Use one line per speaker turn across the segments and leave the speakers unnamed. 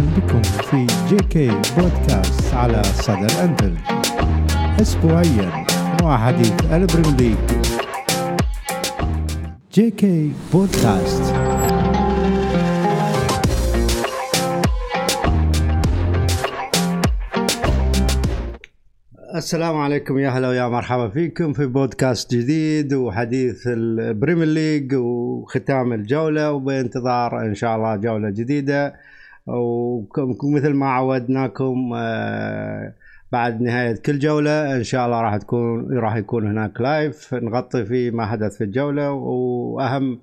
بكم في جي كي بودكاست على صدى الأنفل أسبوعيا مع حديث البريم جي كي بودكاست السلام عليكم يا هلا ويا مرحبا فيكم في بودكاست جديد وحديث البريمير ليج وختام الجولة وبانتظار إن شاء الله جولة جديدة. ومثل ما عودناكم آه، بعد نهاية كل جولة إن شاء الله راح تكون راح يكون هناك live نغطي فيه ما حدث في الجولة وأهم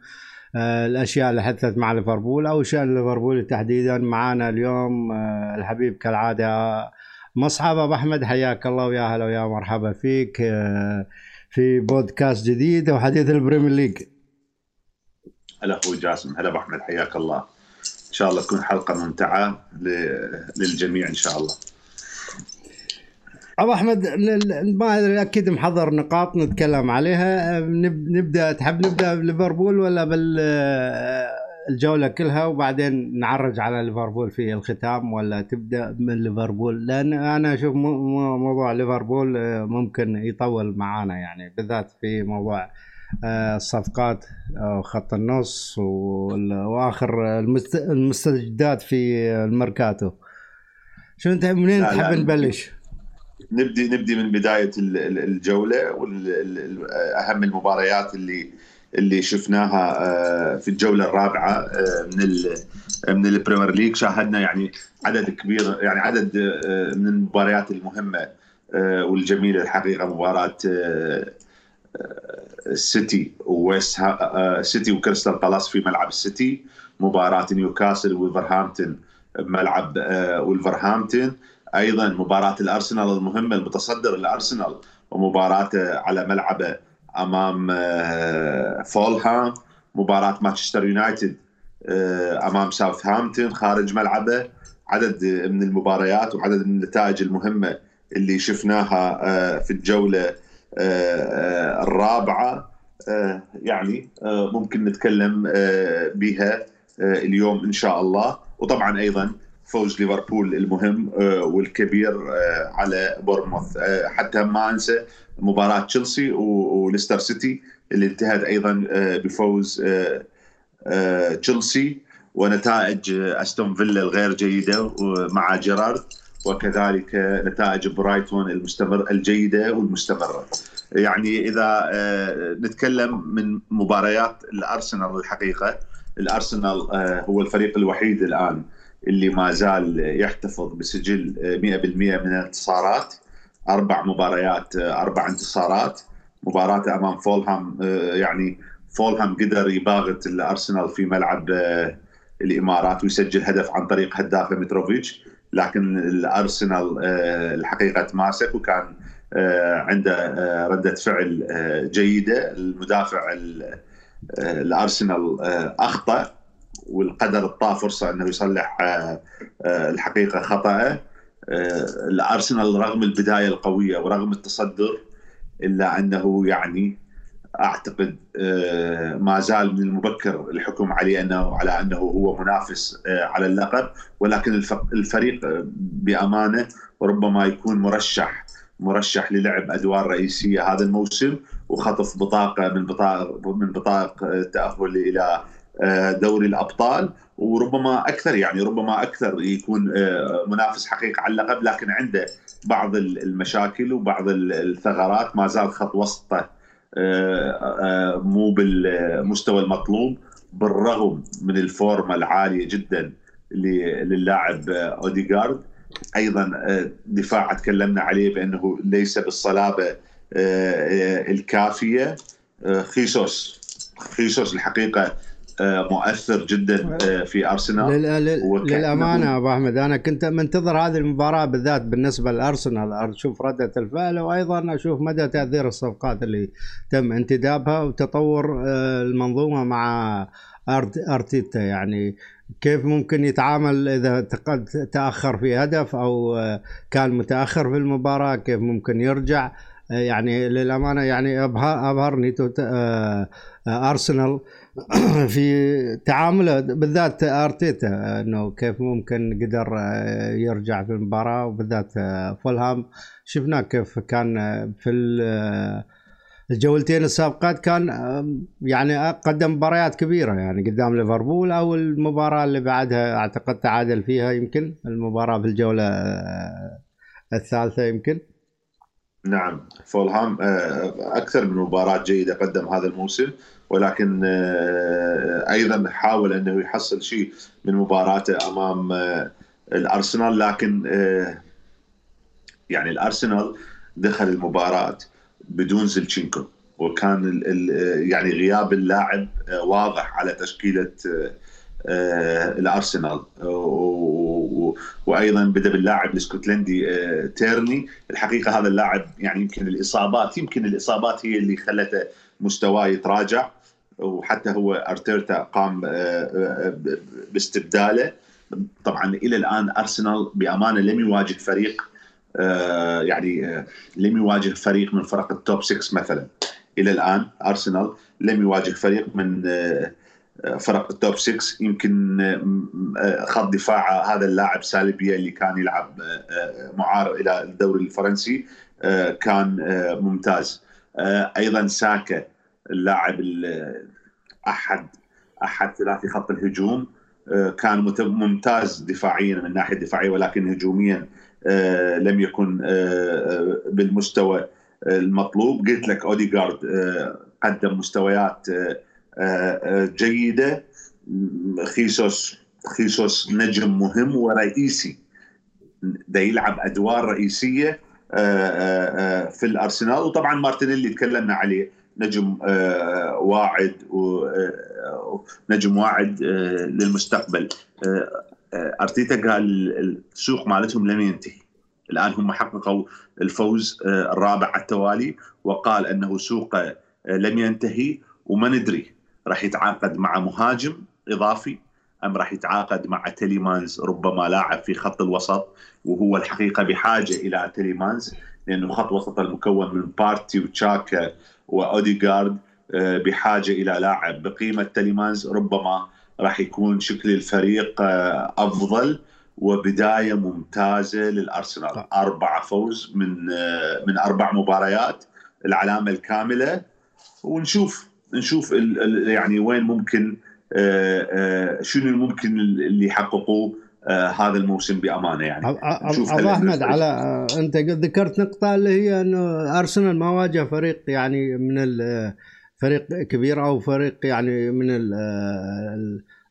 آه، الأشياء اللي حدثت مع ليفربول أو شأن ليفربول تحديدا معانا اليوم آه، الحبيب كالعادة مصعب أبو أحمد حياك الله ويا هلا ويا مرحبا فيك في بودكاست جديد وحديث البريمير ليج.
هلا أخوي جاسم هلا أبو أحمد حياك الله. شاء الله تكون حلقة ممتعة للجميع إن شاء الله.
أبو أحمد ما أدري أكيد محضر نقاط نتكلم عليها. نبدأ تحب نبدأ بليفربول ولا بال الجولة كلها؟ وبعدين نعرج على ليفربول في الختام ولا تبدأ من ليفربول؟ لأن أنا أشوف موضوع ليفربول آه، ممكن يطول معانا يعني بالذات في موضوع الصفقات خط النص وآخر المستجدات في الميركاتو شو أنت منين تحب نبلش؟
نبدي نبدي من بداية الجولة واهم المباريات اللي اللي شفناها آه، في الجولة الرابعة آه، من من البريمير ليج شاهدنا يعني عدد كبير يعني عدد آه، من المباريات المهمة والجميلة الحقيقة مباراة السيتي وويست سيتي وكريستال بالاس في ملعب السيتي. مباراة نيوكاسل وولفرهامبتون بملعب ولفرهامبتون أيضا مباراة الأرسنال المهمة المتصدر الارسنال ومباراته على ملعبه أمام آه، فولهام. مباراة مانشستر يونايتد آه، أمام ساوثهامبتون خارج ملعبه. عدد من المباريات وعدد من النتائج المهمة اللي شفناها آه، في الجولة الرابعة يعني ممكن نتكلم بها اليوم إن شاء الله. وطبعا أيضا فوز ليفربول المهم والكبير على بورموث حتى ما أنسى مباراة تشيلسي وليستر سيتي اللي انتهت أيضا آه، بفوز آه، آه، تشيلسي ونتائج أستون فيلا الغير جيدة مع جيرارد. وكذلك نتائج برايتون المستمر الجيدة والمستمرة. يعني إذا نتكلم من مباريات الأرسنال الحقيقة. الأرسنال هو الفريق الوحيد الآن اللي ما زال يحتفظ بسجل 100% من الانتصارات. أربع مباريات أربع انتصارات. مباراته أمام فولهام آه، يعني فولهام قدر يباغت الأرسنال في ملعب آه، الإمارات ويسجل هدف عن طريق هدافه متروفيتش لكن الأرسنال آه، الحقيقة تماسك وكان عنده ردة فعل جيدة. المدافع الأرسنال أخطأ والقدر اعطاه فرصة إنه يصلح الحقيقة خطأه. آه، الأرسنال رغم البداية القوية ورغم التصدر إلا أنه يعني أعتقد آه، ما زال من المبكر الحكم عليه انه على أنه هو منافس آه، على اللقب. ولكن الفريق بأمانة ربما يكون مرشح مرشح للعب أدوار رئيسية هذا الموسم. وخطف بطاقة من بطاقه من بطاقه التأهل إلى دوري الأبطال. وربما أكثر يعني ربما أكثر يكون آه، منافس حقيقي على اللقب. لكن عنده بعض المشاكل وبعض الثغرات. ما زال خط وسطه آه، آه، مو بالمستوى المطلوب بالرغم من الفورمة العالية جدا للاعب أوديغارد. أيضا دفاع تكلمنا عليه بأنه ليس بالصلابة الكافية. خيسوس. خيسوس الحقيقة آه، مؤثر جدا آه، في أرسنال.
للأمانة أبو أحمد أنا كنت منتظر هذه المباراة بالذات بالنسبة لأرسنال. أشوف ردة الفعل وأيضا أشوف مدى تأثير الصفقات اللي تم انتدابها وتطور آه، المنظومة مع أرتيتا. يعني كيف ممكن يتعامل إذا تأخر في هدف أو كان متأخر في المباراة؟ كيف ممكن يرجع؟ يعني للأمانة يعني أبهرني أرسنال. في تعامله بالذات أرتيتا إنه كيف ممكن قدر يرجع في المباراة وبالذات فولهام. شفناه كيف كان في الجولتين السابقات كان يعني قدم مباريات كبيرة يعني قدام ليفربول أو المباراة اللي بعدها أعتقد تعادل فيها يمكن المباراة في الجولة آه، الثالثة يمكن.
نعم. فولهام آه، أكثر من مباراة جيدة قدم هذا الموسم ولكن آه، أيضا حاول أنه يحصل شيء من مباراته أمام الأرسنال لكن يعني الأرسنال دخل المباراة بدون زلتشينكو وكان يعني غياب اللاعب آه، واضح على تشكيلة آه، آه، الأرسنال وأيضا بدأ باللاعب الإسكتلندي تيرني. الحقيقة هذا اللاعب يعني يمكن الإصابات يمكن الإصابات هي اللي خلته مستواه يتراجع. وحتى هو أرتيرتا قام باستبداله. طبعا إلى الآن أرسنال بأمانة لم يواجه فريق آه، يعني آه، لم يواجه فريق من فرق التوب 6 مثلا. إلى الآن أرسنال لم يواجه فريق من آه، فرق التوب 6 يمكن خط دفاع هذا اللاعب سالبيا اللي كان يلعب معار إلى الدوري الفرنسي كان ممتاز. أيضا ساكا اللاعب أحد أحد ثلاثي خط الهجوم كان ممتاز دفاعيا من الناحية الدفاعية ولكن هجوميا آه، لم يكن آه، آه، بالمستوى المطلوب. قلت لك أوديغارد قدم مستويات جيدة. خيسوس خيسوس نجم مهم ورئيسي. ده يلعب أدوار رئيسية في الأرسنال. وطبعا مارتينيلي تكلمنا عليه. نجم واعد ونجم واعد للمستقبل. آه، أرتيتا قال السوق مالتهم لم ينتهي. الآن هم حققوا الفوز آه، الرابع على التوالي وقال أنه سوق آه، لم ينتهي. وما ندري راح يتعاقد مع مهاجم إضافي أم راح يتعاقد مع تيليمانز ربما لاعب في خط الوسط وهو الحقيقة بحاجة إلى تيليمانز لأنه خط وسط المكون من بارتي وتشاكا وأوديغارد بحاجة إلى لاعب. بقيمة تيليمانز ربما راح يكون شكل الفريق آه، أفضل وبداية ممتازة للأرسنال. طيب. اربعه فوز من آه، من أربع مباريات العلامة الكاملة. ونشوف نشوف يعني وين ممكن آه، شنو ممكن اللي يحققوه هذا الموسم بأمانة يعني.
نشوف ابو أحمد على أنت ذكرت نقطة اللي هي إنه أرسنال ما واجه فريق يعني من فريق كبير أو فريق يعني من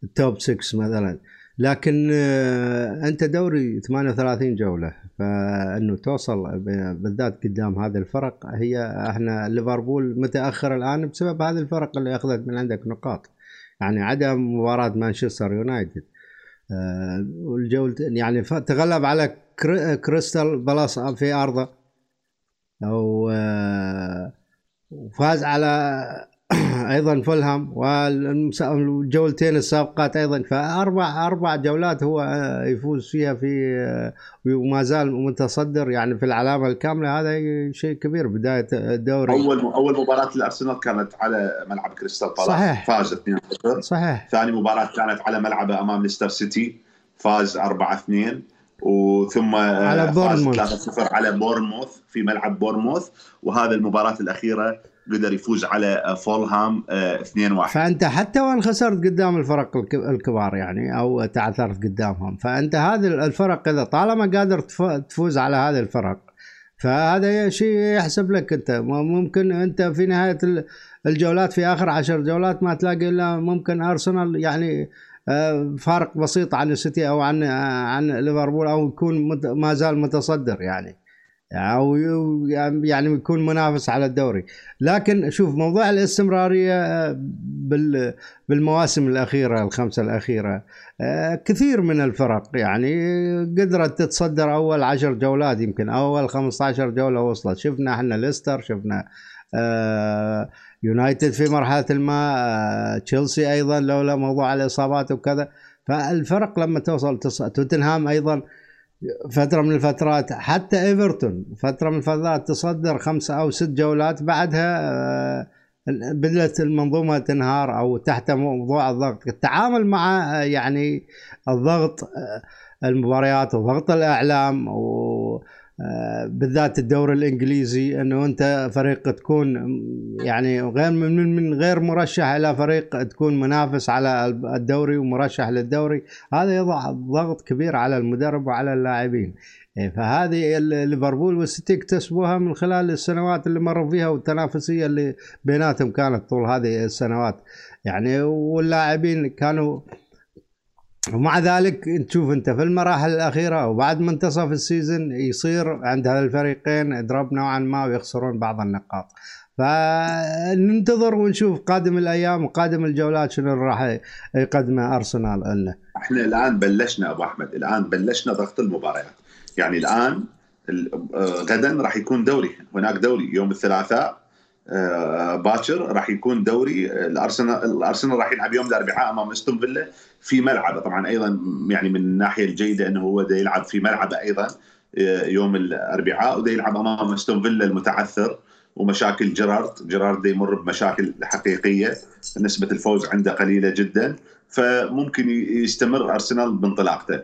ال top 6 مثلا. لكن آه، أنت دوري 38 جولة. فإنه توصل بالذات قدام هذه الفرق هي إحنا ليفربول متأخر الآن بسبب هذه الفرق اللي أخذت من عندك نقاط. يعني عدا مباراة مانشستر يونايتد. آه، والجولة يعني تغلب على كريستال بالاس في أرضه. أو آه، وفاز على أيضا فولهام والجولتين السابقات أيضا. فأربع أربع جولات هو يفوز فيها في وما زال متصدر يعني في العلامة الكاملة. هذا شيء كبير بداية الدوري.
أول أول مباراة الارسنال كانت على ملعب كريستال بالاس. صحيح. فاز 2-0 صحيح. ثاني مباراة كانت على ملعبه أمام ليستر سيتي. فاز 4-2 وثم على فاز 3-0 على بورنموث في ملعب بورنموث. وهذا المباراة الأخيرة قدر يفوز على فولهام 2-1
آه، فأنت حتى وإن خسرت قدام الفرق الكبار يعني أو تعثرت قدامهم. فأنت هذه الفرق إذا طالما قادر تفوز على هذه الفرق فهذا شيء يحسب لك أنت. ممكن أنت في نهاية الجولات في آخر عشر جولات ما تلاقي إلا ممكن أرسنال يعني آه، فارق بسيط عن السيتي أو عن عن ليفربول أو يكون ما زال متصدر يعني. أو يعني يكون منافس على الدوري. لكن شوف موضوع الاستمرارية بالمواسم الأخيرة الخمسة الأخيرة آه، كثير من الفرق يعني قدرت تتصدر أول عشر جولات يمكن أول 15 جولة وصلت. شفنا إحنا ليستر شفنا آه، يونايتد في مرحلة ما آه، تشيلسي أيضا لولا موضوع الإصابات وكذا. فالفرق لما توصل توتنهام أيضا فترة من الفترات حتى إيفرتون فترة من الفترات تصدر خمسة أو ست جولات بعدها آه، بدات المنظومة تنهار أو تحت موضوع الضغط. التعامل مع آه، يعني الضغط آه، المباريات وضغط الإعلام و بالذات الدوري الإنجليزي إنه أنت فريق تكون يعني غير من من غير مرشح إلى فريق تكون منافس على الدوري ومرشح للدوري. هذا يضع ضغط كبير على المدرب وعلى اللاعبين. إيه، فهذه ليفربول والسيتي اكتسبوها من خلال السنوات اللي مروا فيها والتنافسية اللي بيناتهم كانت طول هذه السنوات. يعني واللاعبين كانوا ومع ذلك تشوف أنت في المراحل الأخيرة وبعد منتصف ال season يصير عند هذا الفريقين drop نوعا ما ويخسرون بعض النقاط. فننتظر ونشوف قادم الأيام وقادم الجولات شنو راح يقدمه أرسنال لنا
إحنا الآن بلشنا أبو أحمد الآن بلشنا ضغط المباريات. يعني الآن غدا راح يكون دوري هناك دوري يوم الثلاثاء آه، باكر راح يكون دوري. الارسنال الأرسنال راح يلعب يوم الأربعاء أمام أستون فيلا في ملعبه. طبعا أيضا يعني من الناحية الجيدة إنه هو دا يلعب في ملعبه أيضا آه، يوم الأربعاء ودا يلعب أمام أستون فيلا المتعثر ومشاكل جيرارد. جيرارد يمر بمشاكل حقيقية نسبة الفوز عنده قليلة جدا فممكن يستمر أرسنال بانطلاقته.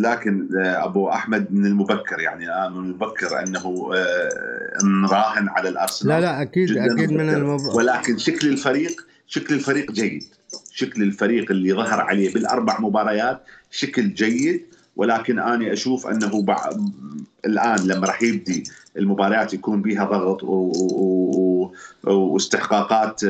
لكن آه، أبو أحمد من المبكر يعني آه، من المبكر أنه آه، نراهن على الأرسنال.
لا لا أكيد أكيد من المبكر
ولكن شكل الفريق شكل الفريق جيد. شكل الفريق اللي ظهر عليه بالأربع مباريات شكل جيد. ولكن أنا أشوف أنه الآن لما راح يبدي المباريات يكون بها ضغط واستحقاقات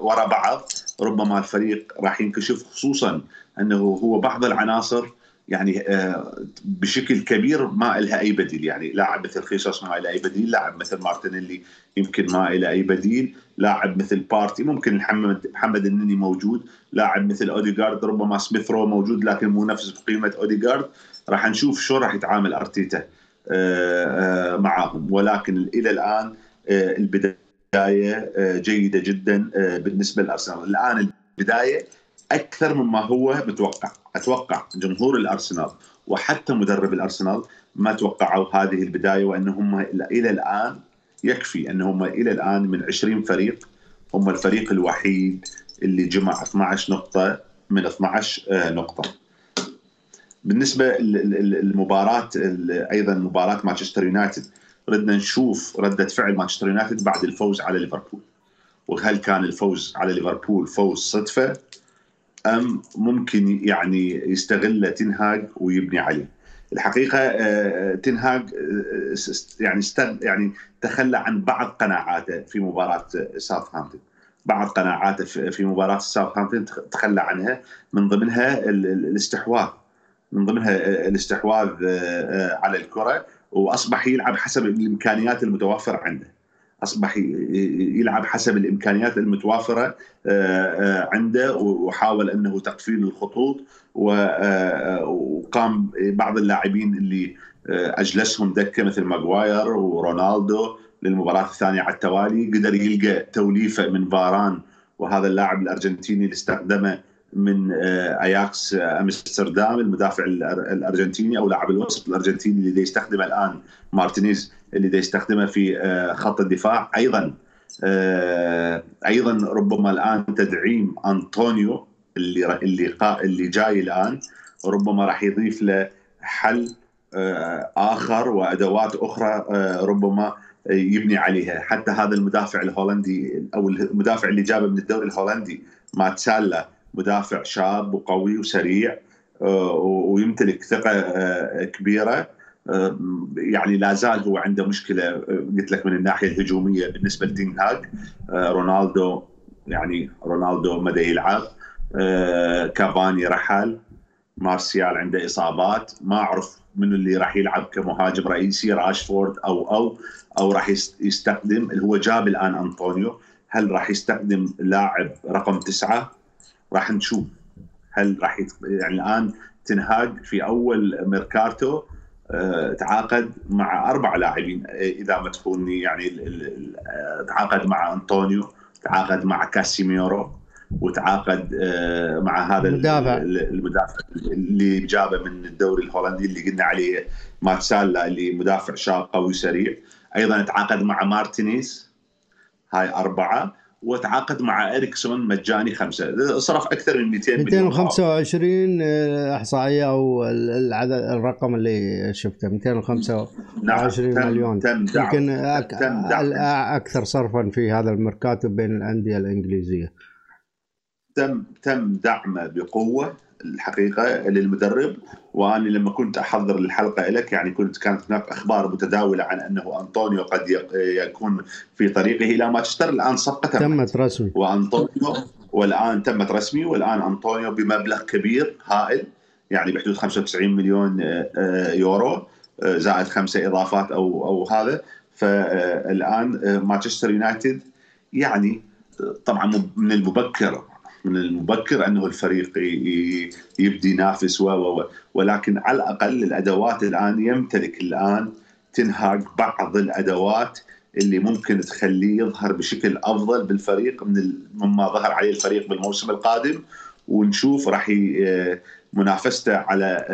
ورا بعض ربما الفريق راح ينكشف خصوصا أنه هو بعض العناصر يعني آه، بشكل كبير ما لها أي بديل. يعني لاعب مثل خيسوس ما له أي بديل لاعب مثل مارتينيلي يمكن ما له أي بديل لاعب مثل بارتي ممكن محمد محمد النني موجود لاعب مثل أوديغارد ربما سميث رو موجود لكن مو نفس بقيمة أوديغارد. راح نشوف شو راح يتعامل أرتيتا آه، آه، معاهم. ولكن إلى الآن البداية جيدة جدا بالنسبة لأرسنال. الآن البداية أكثر مما هو متوقع. أتوقع جمهور الأرسنال وحتى مدرب الأرسنال ما توقعوا هذه البداية وان هم إلى الآن يكفي ان هم إلى الآن من 20 فريق هم الفريق الوحيد اللي جمع 12 نقطة من 12 آه، نقطة. بالنسبة للمباراة أيضا مباراة مانشستر يونايتد ردنا نشوف ردة فعل مانشستر يونايتد بعد الفوز على ليفربول. وهل كان الفوز على ليفربول فوز صدفة أم ممكن يعني يستغل تنهاج ويبني عليه. الحقيقة آه، تنهاج آه، يعني يعني تخلى عن بعض قناعاته في مباراة ساوثهامبتون بعض قناعاته في مباراة ساوثهامبتون تخلى عنها. من ضمنها الاستحواذ. من ضمنها آه، الاستحواذ على الكرة وأصبح يلعب حسب الإمكانيات المتوفرة عنده. أصبح يلعب حسب الإمكانيات المتوافرة آه، آه، عنده وحاول أنه تقفيل الخطوط آه، وقام بعض اللاعبين اللي أجلسهم دكة مثل ماجواير ورونالدو للمباراة الثانية على التوالي. قدر يلقى توليفة من فاران وهذا اللاعب الأرجنتيني اللي استخدمه من أياكس أمستردام المدافع الأرجنتيني أو لاعب الوسط الأرجنتيني اللي يستخدمه الآن مارتينيز. اللي يستخدمه في آه، خط الدفاع. أيضا آه، أيضا ربما الآن تدعيم أنطونيو اللي اللي اللي جاي الآن ربما راح يضيف له حل آه، آخر وأدوات أخرى ربما يبني عليها. حتى هذا المدافع الهولندي أو المدافع اللي جابه من الدوري الهولندي ماتسالا مدافع شاب وقوي وسريع ويمتلك ثقة كبيرة. يعني لا زال هو عنده مشكلة قلت لك من الناحية الهجومية بالنسبة لتين هاج. رونالدو يعني رونالدو مدى يلعب. كافاني رحل. مارسيال عنده إصابات. ما أعرف من اللي راح يلعب كمهاجم رئيسي راشفورد أو أو أو راح يستخدم. اللي هو جاب الآن أنطونيو. هل راح يستخدم لاعب رقم تسعة؟ راح نشوف. هل راح. يعني الآن تنهاج في أول ميركاتو آه، تعاقد مع أربع لاعبين. آه، إذا ما تخوني يعني آه، تعاقد مع أنطونيو تعاقد مع كاسيميرو وتعاقد مع هذا
المدافع.
المدافع اللي جابه من الدوري الهولندي اللي قلنا عليه مالاسيا اللي مدافع شاب قوي سريع. أيضا تعاقد مع مارتينيز. هاي أربعة. وتعاقد مع إريكسون مجاني خمسة. صرف أكثر من 200
225 آه، إحصائية أو العدد الرقم اللي شفته. 225 نعم. مليون. تم دعم يمكن أك... تم دعم. أكثر صرفا في هذا الميركاتو بين الأندية الإنجليزية.
تم تم دعمه بقوة. الحقيقة للمدرب. وأنا لما كنت أحضر الحلقة لك يعني كنت كانت هناك أخبار متداولة عن أنه أنطونيو قد يكون في طريقه إلى مانشستر. الآن صفقة
تمت. رسمي.
وأنطونيو والآن تمت رسمي. والآن أنطونيو بمبلغ كبير هائل يعني بحدود 95 مليون آه، آه، يورو آه، زائد خمسة إضافات أو أو هذا. فالآن مانشستر يونايتد يعني طبعا من المبكر من المبكر أنه الفريق يبدي ينافس و ولكن على الأقل الأدوات الآن يمتلك الآن تنهاج بعض الأدوات اللي ممكن تخليه يظهر بشكل أفضل بالفريق من مما ظهر عليه الفريق بالموسم القادم. ونشوف راح منافسته على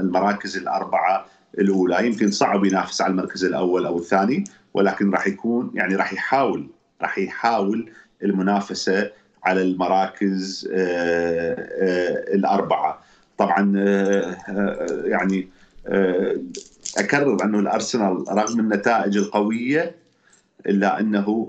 المراكز الأربعة الأولى. يمكن صعب ينافس على المركز الأول أو الثاني ولكن راح يكون يعني راح يحاول راح يحاول المنافسة على المراكز آه، آه، الأربعة طبعا آه، يعني أكرر أنه الأرسنال رغم النتائج القوية إلا أنه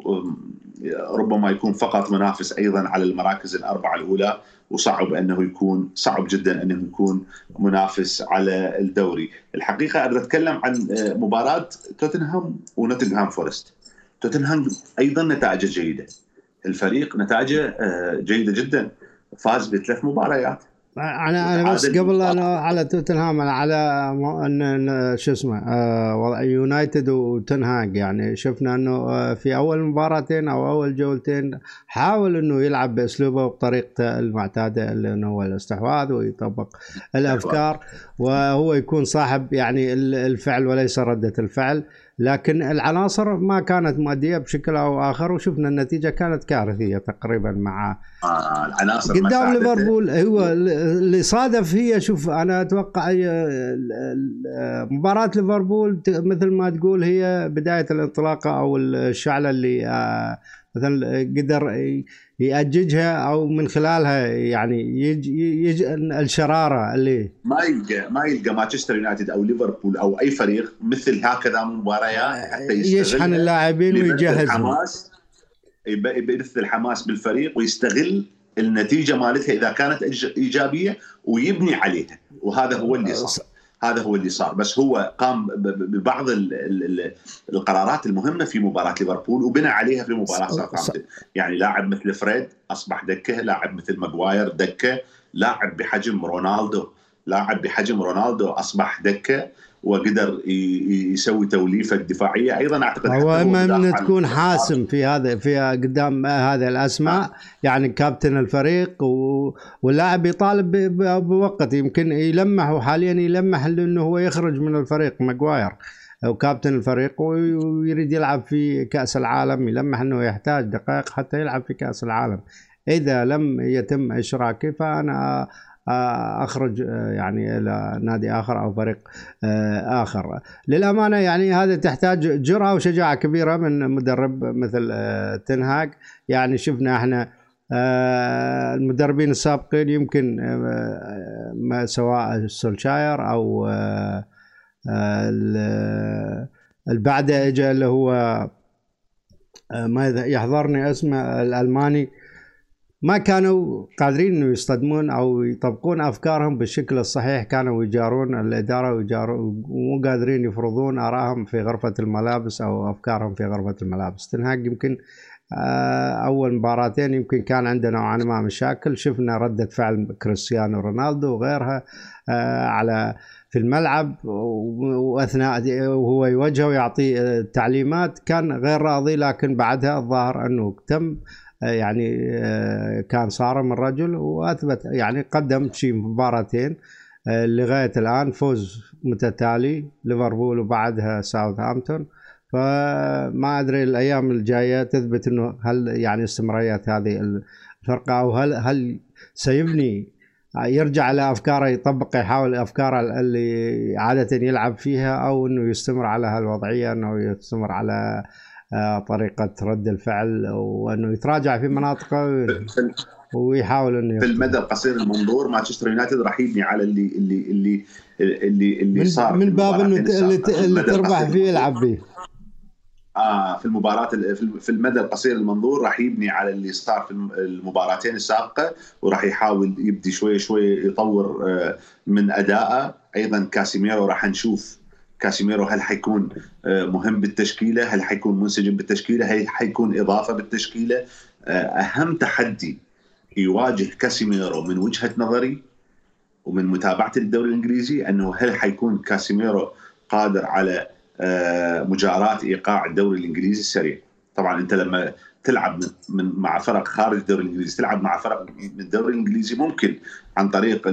ربما يكون فقط منافس أيضا على المراكز الأربعة الأولى وصعب أنه يكون صعب جدا أنه يكون منافس على الدوري، الحقيقة اريد أتكلم عن مباراة توتنهام ونوتنغهام فورست. توتنهام أيضا نتائجه جيدة. الفريق نتائجه آه، جيدة جدا. فاز بثلاث مباريات.
أنا أنا بس قبل أنا على توتنهام أنا على ان شو اسمه وضع يونايتد وتنهاج. يعني شفنا إنه آه، في أول مباراتين أو أول جولتين حاول إنه يلعب بأسلوبه وبطريقته المعتادة اللي هو الاستحواذ ويطبق الأفكار. وهو يكون صاحب يعني الفعل وليس ردة الفعل. لكن العناصر ما كانت مؤديه بشكل أو آخر وشفنا النتيجة كانت كارثية تقريبا مع
آه العناصر
قدام ليفربول هو اللي صادف هي شوف أنا أتوقع مباراة ليفربول مثل ما تقول هي بداية الانطلاقة أو الشعله اللي آه، مثلا قدر يأججها أو من خلالها يعني يجي يج الشرارة اللي
ما يلقى ما يلقى مانشستر يونايتد أو ليفربول أو أي فريق مثل هكذا مباريات
حتى يشحن اللاعبين ويجهز
الحماس يبث الحماس بالفريق ويستغل النتيجة مالتها إذا كانت إيجابية ويبني عليها وهذا هو اللي صار. هذا هو اللي صار. بس هو قام ببعض القرارات المهمة في مباراة ليفربول وبنى عليها في مباراة ساوثهامبتون. يعني لاعب مثل فريد أصبح دكة لاعب مثل ماجواير دكة لاعب بحجم رونالدو لاعب بحجم رونالدو أصبح دكة. وقدر يسوي توليفة دفاعية. أيضا أعتقد
هو إما من تكون حاسم في هذا في قدام هذه الأسماء يعني كابتن الفريق واللاعب يطالب بوقت. يمكن يلمح وحاليا يلمح انه هو يخرج من الفريق ماجواير. أو كابتن الفريق ويريد يلعب في كأس العالم يلمح أنه يحتاج دقائق حتى يلعب في كأس العالم. إذا لم يتم إشراكه فأنا أخرج آه، يعني إلى نادي آخر أو فريق آه، آخر. للأمانة يعني هذا تحتاج جرأة وشجاعة كبيرة من مدرب مثل تنهاج يعني شفنا إحنا المدربين السابقين يمكن سواء سولشاير أو البعده اجى اللي هو ما يحضرني اسمه الألماني. ما كانوا قادرين إنه يصطدمون أو يطبقون أفكارهم بالشكل الصحيح كانوا يجارون الإدارة ويجارون ومو قادرين يفرضون آرائهم في غرفة الملابس أو أفكارهم في غرفة الملابس. تنهاج يمكن آه، أول مباراتين يمكن كان عنده نوعا ما مشاكل. شفنا ردة فعل كريستيانو رونالدو وغيرها آه، على في الملعب وأثناء وهو يوجه ويعطي تعليمات. كان غير راضي لكن بعدها الظاهر أنه تم. يعني آه، كان صارم الرجل وأثبت يعني قدم شيء مباراتين آه، لغاية الآن فوز متتالي ليفربول وبعدها ساوثهامبتون. فما أدري الأيام الجاية تثبت إنه هل يعني استمراريه هذه الفرقة أو هل هل سيبني يرجع على أفكاره يطبق يحاول افكاره اللي عادة يلعب فيها أو إنه يستمر على هالوضعية إنه يستمر على طريقة رد الفعل وأنه يتراجع في مناطقه ويحاول أنه
في المدى القصير المنظور مانشستر يونايتد راح يبني على اللي اللي اللي اللي اللي
من
صار
من باب إنه اللي, اللي تربح فيه يلعب فيه.
آه في المباراة في المدى القصير المنظور راح يبني على اللي صار في المباراتين السابقة وراح يحاول يبدي شوي شوي يطور آه، من أدائه. أيضا كاسيميرو راح نشوف كاسيميرو هل حيكون آه، مهم بالتشكيلة؟ هل حيكون منسجم بالتشكيلة؟ هل حيكون إضافة بالتشكيلة؟ آه، أهم تحدي يواجه كاسيميرو من وجهة نظري ومن متابعتي للدوري الإنجليزي أنه هل حيكون كاسيميرو قادر على آه، مجاراة إيقاع الدوري الإنجليزي السريع؟ طبعا أنت لما تلعب من مع فرق خارج الدوري الإنجليزي تلعب مع فرق من الدوري الإنجليزي ممكن عن طريق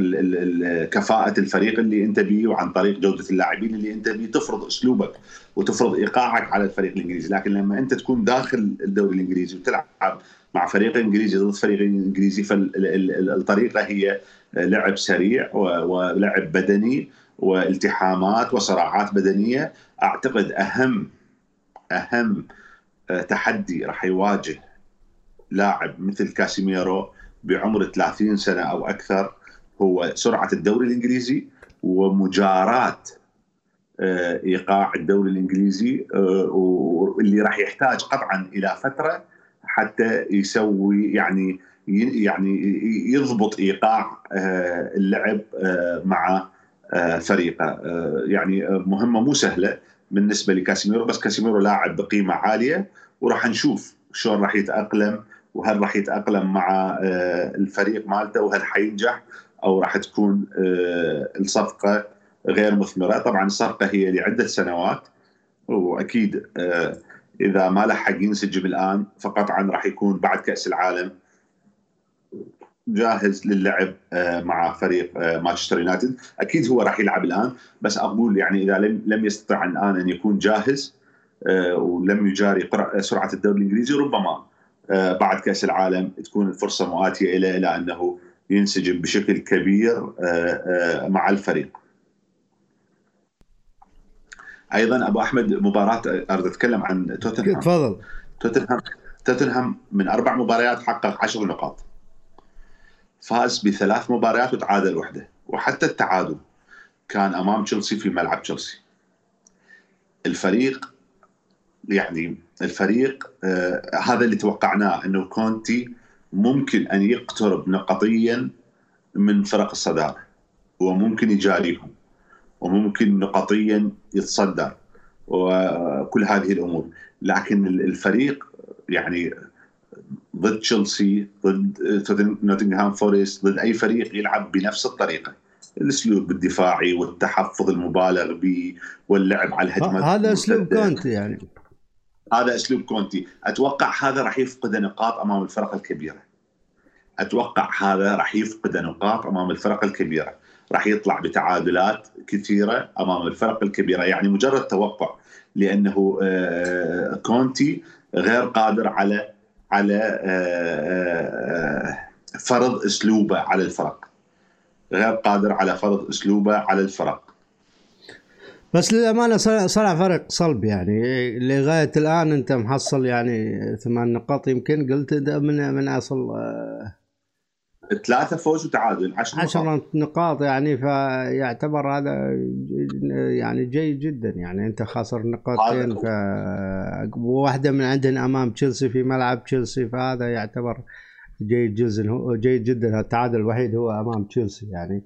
كفاءة الفريق اللي أنت بيه وعن طريق جودة اللاعبين اللي أنت بيه تفرض أسلوبك وتفرض إيقاعك على الفريق الإنجليزي. لكن لما أنت تكون داخل الدوري الإنجليزي وتلعب مع فريق إنجليزي ضد فريق إنجليزي فالطريقة هي لعب سريع ولعب بدني والتحامات وصراعات بدنية. أعتقد أهم أهم تحدي راح يواجه لاعب مثل كاسيميرو بعمر 30 سنة أو أكثر. هو سرعة الدوري الإنجليزي ومجاراه آه، إيقاع الدوري الإنجليزي آه، واللي راح يحتاج قطعا إلى فترة حتى يسوي يعني يعني يضبط إيقاع اللعب مع فريقه. يعني مهمة مو سهلة بالنسبة لكاسيميرو بس كاسيميرو لاعب بقيمة عالية وراح نشوف شلون راح يتأقلم وهل راح يتأقلم مع آه، الفريق مالته وهل حينجح أو راح تكون آه، الصفقة غير مثمرة. طبعا الصفقة هي لعدة سنوات وأكيد آه، إذا ما لحق ينسجم الآن فقطعا راح يكون بعد كأس العالم. جاهز للعب آه، مع فريق آه، مانشستر يونايتد. أكيد هو راح يلعب الآن بس أقول يعني إذا لم لم يستطع الآن أن يكون جاهز آه، ولم يجاري سرعة الدوري الإنجليزي ربما بعد كأس العالم تكون الفرصة مؤاتية إلى إلى انه ينسجم بشكل كبير مع الفريق. أيضا أبو أحمد مباراة أريد أتكلم عن توتنهام.
تفضل.
توتنهام توتنهام من أربع مباريات حقق 10 نقاط. فاز بثلاث مباريات وتعادل وحده. وحتى التعادل كان أمام تشيلسي في ملعب تشيلسي. الفريق يعني الفريق آه هذا اللي توقعناه إنه كونتي ممكن أن يقترب نقطيا من فرق الصدارة. وممكن يجاريهم وممكن نقطيا يتصدر وكل هذه الأمور. لكن الفريق يعني ضد تشيلسي ضد نوتنغهام فورست ضد أي فريق يلعب بنفس الطريقة. الأسلوب الدفاعي والتحفظ المبالغ به واللعب على الهجمات
هذا أسلوب كونتي يعني.
هذا أسلوب كونتي. أتوقع هذا راح يفقد نقاط أمام الفرق الكبيرة. أتوقع هذا راح يفقد نقاط أمام الفرق الكبيرة. راح يطلع بتعادلات كثيرة أمام الفرق الكبيرة. يعني مجرد توقع لأنه آه، كونتي غير قادر على على آه، آه، فرض أسلوبه على الفرق. غير قادر على فرض أسلوبه على الفرق.
بس للأمانة صنع فرق صلب يعني. لغاية الآن أنت محصل يعني ثمان نقاط يمكن قلت من من أصل آه،
ثلاثة فوز وتعادل 10 نقاط. 10
نقاط يعني فيعتبر هذا يعني جيد جدا يعني. أنت خاسر نقاطين ف وواحدة من عندنا أمام تشيلسي في ملعب تشيلسي فهذا يعتبر جيد جدا جيد جدا. التعادل الوحيد هو أمام تشيلسي يعني.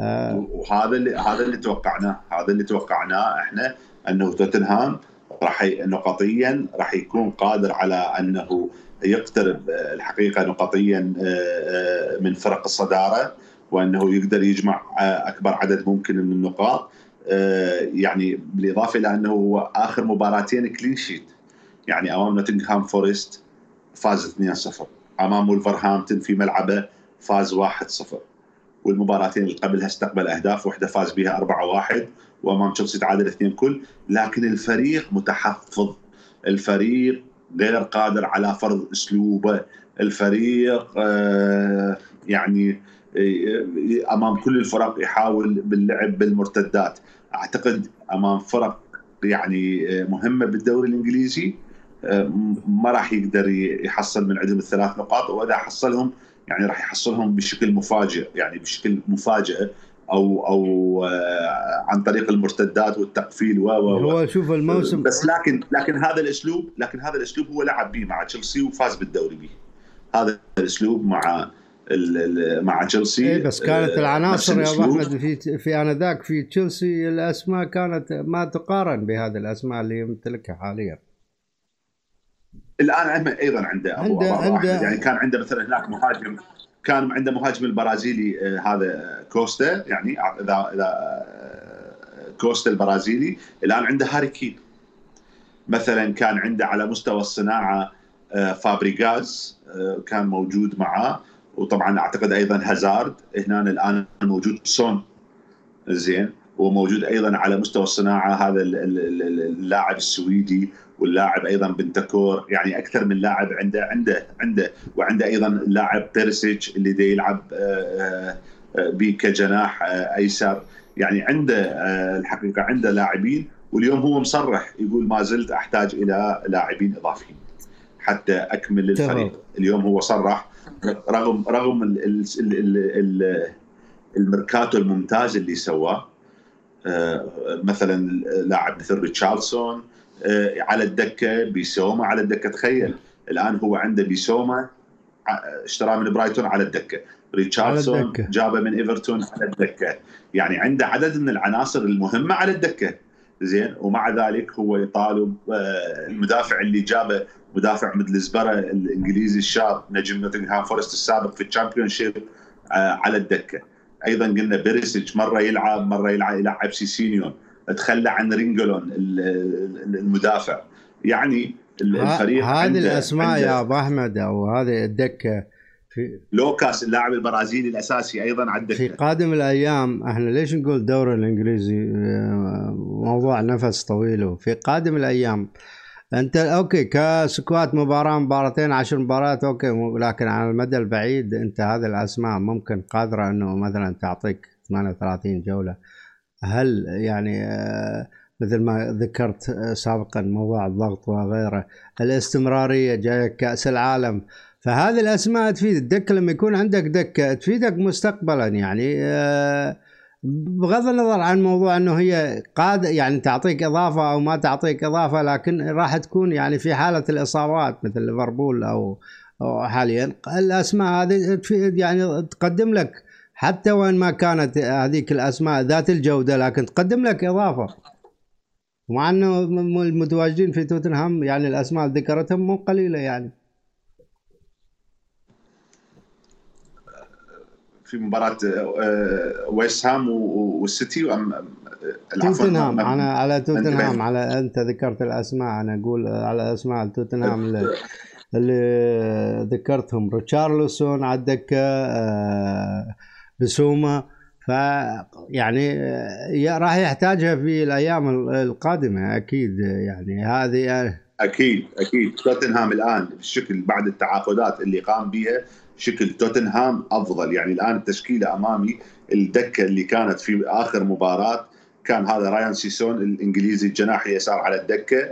آه وهذا اللي هذا اللي توقعناه هذا اللي توقعناه إحنا إنه توتنهام راح نقطيا راح يكون قادر على أنه يقترب آه، الحقيقة نقطيا آه، آه، من فرق الصدارة وأنه يقدر يجمع أكبر عدد ممكن من النقاط. يعني بالإضافة إلى أنه هو آخر مباراتين clean sheet يعني أمام نوتنغهام فورست فاز 2-0 أمام ولفرهامبتون في ملعبه فاز 1-0 والمباراتين اللي قبلها استقبل أهداف واحدة فاز بها 4-1 وأمام تشيلسي تعادل 2 كل. لكن الفريق متحفظ. الفريق غير قادر على فرض اسلوبه الفريق آه، يعني آه، أمام كل الفرق يحاول باللعب بالمرتدات. أعتقد أمام فرق يعني آه، مهمة بالدوري الإنجليزي ما راح يقدر يحصل من عندهم الثلاث نقاط وإذا حصلهم يعني راح يحصلهم بشكل مفاجئ يعني بشكل مفاجئ أو أو آه، عن طريق المرتدات والتقفيل و
هو شوف الموسم
بس لكن لكن هذا الأسلوب لكن هذا الأسلوب هو لعب به مع تشيلسي وفاز بالدوري به هذا الأسلوب مع مع تشيلسي
إيه بس كانت آه، العناصر يا ابو أحمد في في آنذاك في تشيلسي الأسماء كانت ما تقارن بهذه الأسماء اللي يمتلكها حاليا.
الآن أيضا عنده عنده, عنده يعني كان عنده مثلا هناك مهاجم كان عنده مهاجم البرازيلي آه، هذا كوستا يعني إذا إذا آه، كوستا البرازيلي. الآن عنده هاري كين. مثلا كان عنده على مستوى الصناعة آه، فابريغاس كان موجود معاه. وطبعا أعتقد أيضا هازارد. هنا الآن موجود سون. زين. وموجود أيضا على مستوى الصناعة هذا اللاعب السويدي. واللاعب أيضا بنتكور يعني أكثر من لاعب عنده عنده عنده وعنده أيضا اللاعب بيرسيتش اللي دا يلعب آه، آه، بي كجناح آه، أيسر. يعني عنده الحقيقة عنده لاعبين واليوم هو مصرح يقول ما زلت أحتاج إلى لاعبين إضافيين. حتى أكمل الفريق. اليوم هو صرح رغم رغم الميركاتو الممتاز اللي سواه مثلا لاعب مثل ريتشاردسون آه، على الدكة بيسوما على الدكة تخيل. الآن هو عنده بيسوما اشتراه من برايتون على الدكة. ريتشاردسون جابه من إيفرتون على الدكة. يعني عنده عدد من العناصر المهمة على الدكة. زين؟ ومع ذلك هو يطالب آه، المدافع اللي جابه مدافع ميدلزبره الإنجليزي الشاب نجم نوتنغهام فورست السابق في Championship آه، على الدكة. أيضا قلنا بيرسيتش مرة يلعب مرة يلعب, يلعب سيسينيون. تخلى عن ريغيلون المدافع. يعني
الفريق هذه الأسماء يا أبو أحمد أو هذه الدكة
في لوكاس اللاعب البرازيلي الأساسي أيضا على الدكة.
في قادم الأيام إحنا ليش نقول الدوري الإنجليزي؟ آه، موضوع نفس طويل. وفي قادم الأيام أنت okay ك squad مباراة مباراتين عشر مباريات okay لكن على المدى البعيد أنت هذه الأسماء ممكن قادرة إنه مثلا تعطيك 38 جولة. هل يعني آه، مثل ما ذكرت آه، سابقا موضوع الضغط وغيره الاستمرارية جاية كأس العالم. فهذه الأسماء تفيد الدكه لما يكون عندك دكة تفيدك مستقبلا يعني. آه، بغض النظر عن موضوع إنه هي قاد يعني تعطيك إضافة أو ما تعطيك إضافة لكن راح تكون يعني في حالة الإصابات مثل ليفربول أو حاليا. الأسماء هذه يعني تقدم لك حتى وإن ما كانت هذيك الأسماء ذات الجودة لكن تقدم لك إضافة. مع أنه المتواجدين في توتنهام يعني الأسماء اللي ذكرتهم مو قليلة يعني.
في مباراة آه، ويست هام والسيتي ام
توتنهام. أنا على توتنهام. على أنت ذكرت الأسماء. أنا أقول على أسماء توتنهام اللي, اللي ذكرتهم. ريتشارلسون على الدكة آه بسومة ف يعني راح يحتاجها في الأيام القادمة أكيد يعني هذه
أكيد أكيد. توتنهام الآن بالشكل بعد التعاقدات اللي قام بها شكل توتنهام أفضل. يعني الآن التشكيلة أمامي الدكة اللي كانت في آخر مباراة كان هذا رايان سيسون الإنجليزي الجناح اليسار على الدكة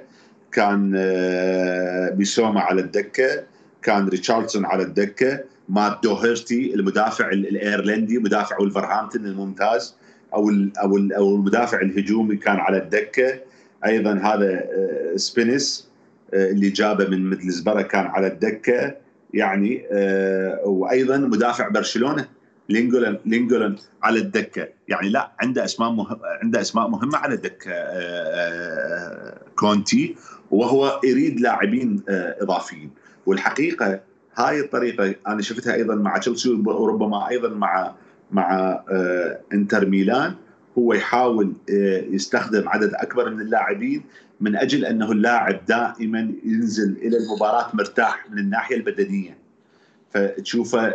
كان آه، بيسوما على الدكة كان ريتشاردسون على الدكة مات دوهرتي المدافع الايرلندي مدافع ولفرهامبتون الممتاز أو أو أو المدافع الهجومي كان على الدكة. أيضا هذا آه، سبينس آه، اللي جابه من ميدلزبره كان على الدكة. يعني آه، وأيضا مدافع برشلونة لينغليت لينغليت على الدكة. يعني لا عنده أسماء مهم عنده أسماء مهمة على الدكة كونتي وهو يريد لاعبين إضافيين. والحقيقة هاي الطريقة أنا شفتها أيضا مع تشيلسي وربما أيضا مع مع آه، إنتر ميلان. هو يحاول آه، يستخدم عدد أكبر من اللاعبين من أجل أنه اللاعب دائما ينزل إلى المباراة مرتاح من الناحية البدنية. فتشوفه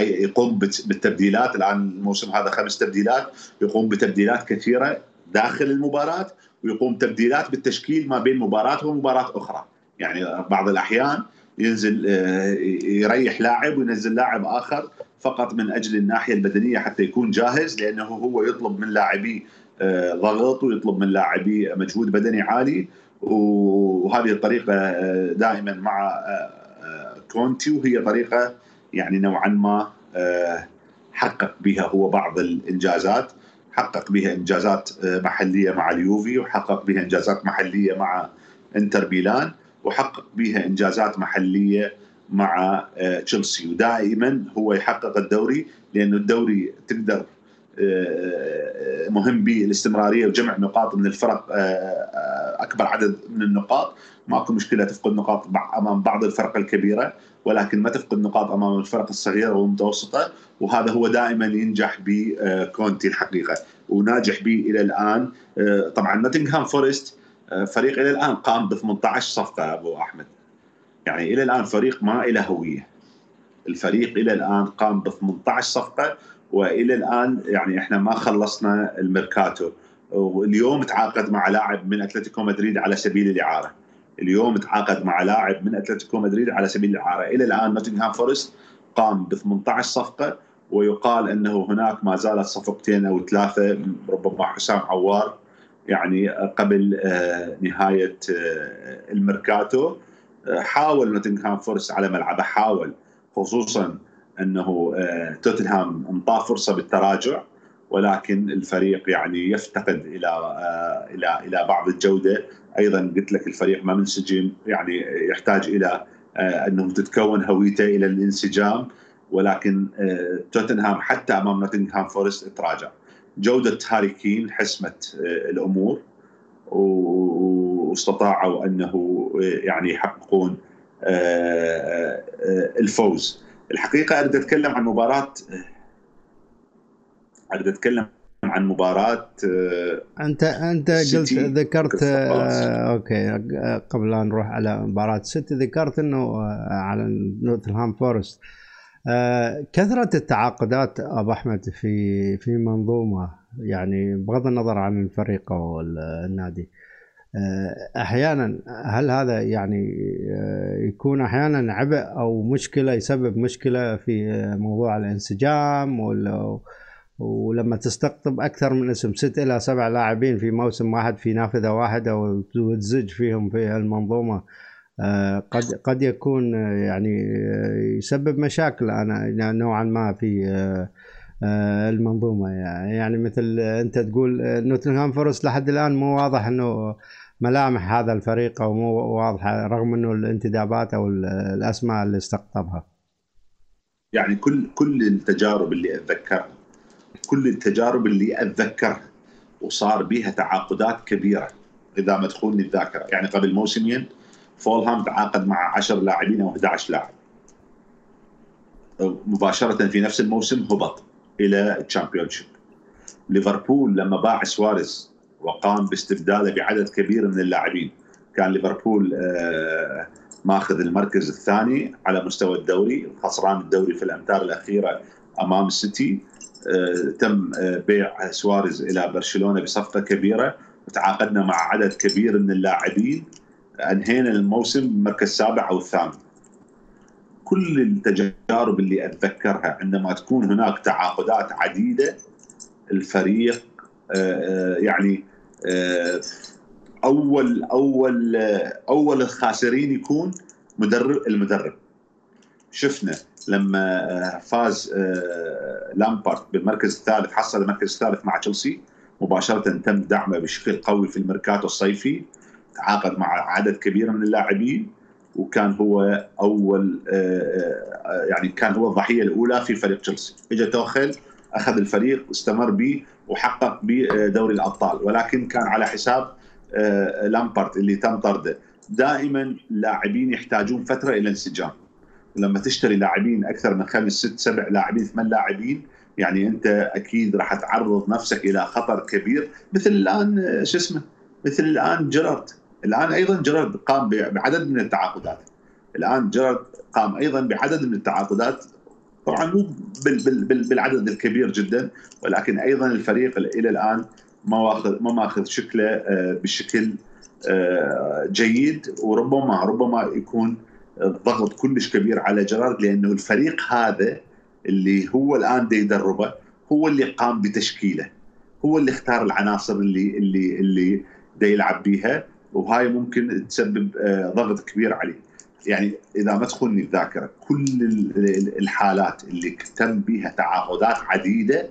يقوم بالتبديلات. الآن الموسم هذا خمس تبديلات. يقوم بتبديلات كثيرة داخل المباراة ويقوم تبديلات بالتشكيل ما بين مباراة ومباراة أخرى. يعني بعض الأحيان ينزل آه، يريح لاعب وينزل لاعب آخر فقط من أجل الناحية البدنية حتى يكون جاهز لأنه هو يطلب من لاعبيه آه، ضغط ويطلب من لاعبيه مجهود بدني عالي. وهذه الطريقة آه، دائما مع كونتي وهي طريقة يعني نوعا ما حقق بها هو بعض الإنجازات. حقق بها إنجازات محلية مع اليوفي وحقق بها إنجازات محلية مع إنتر ميلان. وحقق بها إنجازات محلية مع آه، تشيلسي. ودائما هو يحقق الدوري لأنه الدوري تقدر آه، مهم به الاستمرارية وجمع نقاط من الفرق آه، أكبر عدد من النقاط. ماكو مشكلة تفقد نقاط أمام بعض الفرق الكبيرة ولكن ما تفقد نقاط أمام الفرق الصغيرة والمتوسطة. وهذا هو دائما ينجح بكونتي الحقيقة وناجح به إلى الآن. طبعا نوتنغهام فورست فريق إلى الآن قام ب 18 صفقة أبو أحمد. يعني إلى الآن فريق ما له هوية. الفريق إلى الآن قام ب 18 صفقة وإلى الآن يعني إحنا ما خلصنا الميركاتو. واليوم تعاقد مع لاعب من أتلتيكو مدريد على سبيل الإعارة. اليوم تعاقد مع لاعب من أتلتيكو مدريد على سبيل الإعارة. إلى الآن نوتنغهام فورست قام ب 18 صفقة ويقال إنه هناك ما زالت صفقتين أو ثلاثة ربما حسام عوار يعني قبل آه، نهاية آه، الميركاتو آه، حاول نوتنغهام فورست على ملعبه حاول خصوصا أنه توتنهام انطاه فرصة بالتراجع ولكن الفريق يعني يفتقد إلى إلى إلى بعض الجودة. أيضا قلت لك الفريق ما منسجم يعني يحتاج إلى انه تتكون هويته إلى الانسجام ولكن توتنهام حتى أمام نوتنغهام فورست تراجع. جودة هاري كين حسمت آه، الأمور واستطاعوا أنه آه، يعني يحققون آه، الفوز. الحقيقة أريد أتكلم عن مباراة أريد أتكلم عن مباراة
أنت أنت قلت ذكرت okay قبل ان نروح على مباراة سيتي ذكرت إنه على نوتنغهام فورست. كثرة التعاقدات أبو أحمد في في منظومة يعني بغض النظر عن الفريق أو النادي آه، أحيانا هل هذا يعني آه، يكون أحيانا عبء أو مشكلة يسبب مشكلة في موضوع الانسجام ولما تستقطب أكثر من اسم ست إلى سبع لاعبين في موسم واحد في نافذة واحدة وتزج فيهم في المنظومة آه، قد قد يكون آه، يعني آه، يسبب مشاكل. أنا نوعا ما في المنظومة. يعني مثل أنت تقول نوتنغهام فورست لحد الآن مو واضح إنه ملامح هذا الفريق أو مو واضحه رغم إنه الانتدابات أو الأسماء اللي استقطبها.
يعني كل كل التجارب اللي أتذكرها كل التجارب اللي أتذكرها وصار بها تعاقدات كبيرة إذا تخونني الذاكرة. يعني قبل موسمين فولهام تعاقد مع 10 لاعبين أو 11 لاعب. مباشرة في نفس الموسم هبط إلى الشامبيونشيب ليفربول لما باع سواريز وقام باستبداله بعدد كبير من اللاعبين كان ليفربول آه، ماخذ المركز الثاني على مستوى الدوري خسران الدوري في الأمتار الأخيرة أمام السيتي آه، تم آه، بيع سواريز إلى برشلونة بصفقة كبيرة. وتعاقدنا مع عدد كبير من اللاعبين. أنهينا الموسم المركز السابع أو الثامن. كل التجارب اللي أتذكرها عندما تكون هناك تعاقدات عديدة الفريق آه، آه، يعني آه، أول أول أول الخاسرين يكون مدرب المدرب. شفنا لما فاز لامبارد بالمركز الثالث حصل المركز الثالث مع تشيلسي مباشرة تم دعمه بشكل قوي في الميركاتو الصيفي. تعاقد مع عدد كبير من اللاعبين وكان هو أول آه، آه، يعني كان هو الضحية الأولى في فريق تشيلسي. اجى توخل أخذ الفريق استمر به وحقق بدوري الأبطال. ولكن كان على حساب آه، لامبارت اللي تم طرده. دائما اللاعبين يحتاجون فترة إلى انسجام. لما تشتري لاعبين أكثر من خمس ست سبع لاعبين ثمان لاعبين يعني أنت أكيد راح تعرض نفسك إلى خطر كبير. مثل الآن شو اسمه؟ مثل الآن جيرارد. الآن أيضا جيرارد قام بعدد من التعاقدات. الآن جيرارد قام أيضا بعدد من التعاقدات. طبعا مو بالعدد الكبير جدا ولكن أيضا الفريق إلى الآن ما واخذ ما ماخذ شكله آه، بشكل آه، جيد وربما ربما يكون الضغط كلش كبير على جيرارد لأنه الفريق هذا اللي هو الآن دي يدربه هو اللي قام بتشكيله. هو اللي اختار العناصر اللي اللي اللي دي يلعب بيها. وهاي ممكن تسبب آه، ضغط كبير عليه يعني إذا ما تخوني الذاكرة كل الحالات اللي تم بها تعاقدات عديدة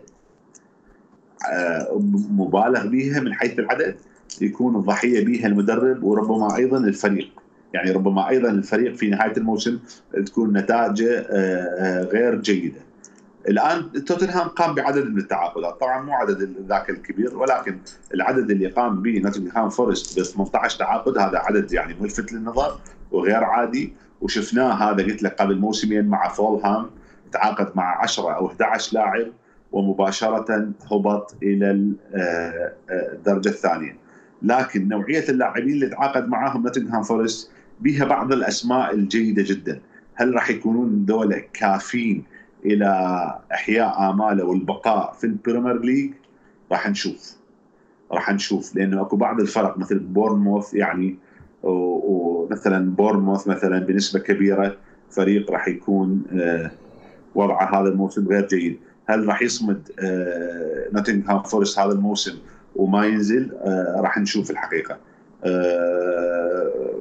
آه، مبالغ بها من حيث العدد يكون الضحية بها المدرب وربما أيضا الفريق. يعني ربما أيضا الفريق في نهاية الموسم تكون نتائجه آه، غير جيدة. الآن توتنهام قام بعدد من التعاقدات. طبعا مو عدد ذاك الكبير ولكن العدد اللي قام به نوتنغهام فورست ب 18 تعاقد هذا عدد يعني ملفت للنظر وغير عادي. وشفناه هذا قلت لك قبل موسمين مع فولهام تعاقد مع 10 أو 11 لاعب ومباشرة هبط إلى آه، آه، الدرجة الثانية. لكن نوعية اللاعبين اللي تعاقد معاهم نوتنغهام فورست بها بعض الأسماء الجيدة جدا. هل راح يكونون ذولا كافيين إلى إحياء آماله والبقاء في البريمير ليج راح نشوف. راح نشوف لأنه أكو بعض الفرق مثل بورنموث يعني ومثلا بورنموث مثلا بنسبة كبيرة فريق راح يكون آه، وضعه هذا الموسم غير جيد. هل راح يصمد نوتنغهام فورست هذا الموسم وما ينزل؟ آه، راح نشوف الحقيقة. آه،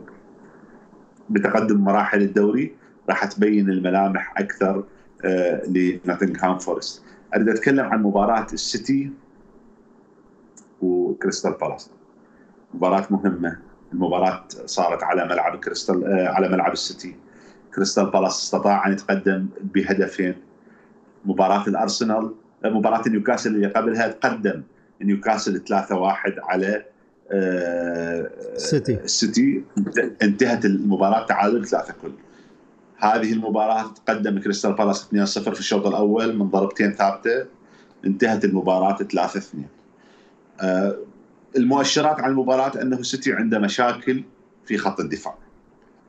بتقدم مراحل الدوري راح تبين الملامح أكثر. لنوتنغهام فورست. أريد أتكلم عن مباراة السيتي وكريستال بالاس. مباراة مهمة. المباراة صارت على ملعب كريستال آه، على ملعب السيتي. كريستال بالاس استطاع أن يتقدم بهدفين. مباراة الأرسنال آه، مباراة نيوكاسل اللي قبلها تقدم. نيوكاسل 3-1 على
السيتي
السيتي انتهت المباراة تعادل 3 كل. هذه المباراة تقدم كريستال بالاس 2-0 في الشوط الأول من ضربتين ثابتة. انتهت المباراة 3-2 المؤشرات على المباراة أنه السيتي عنده مشاكل في خط الدفاع.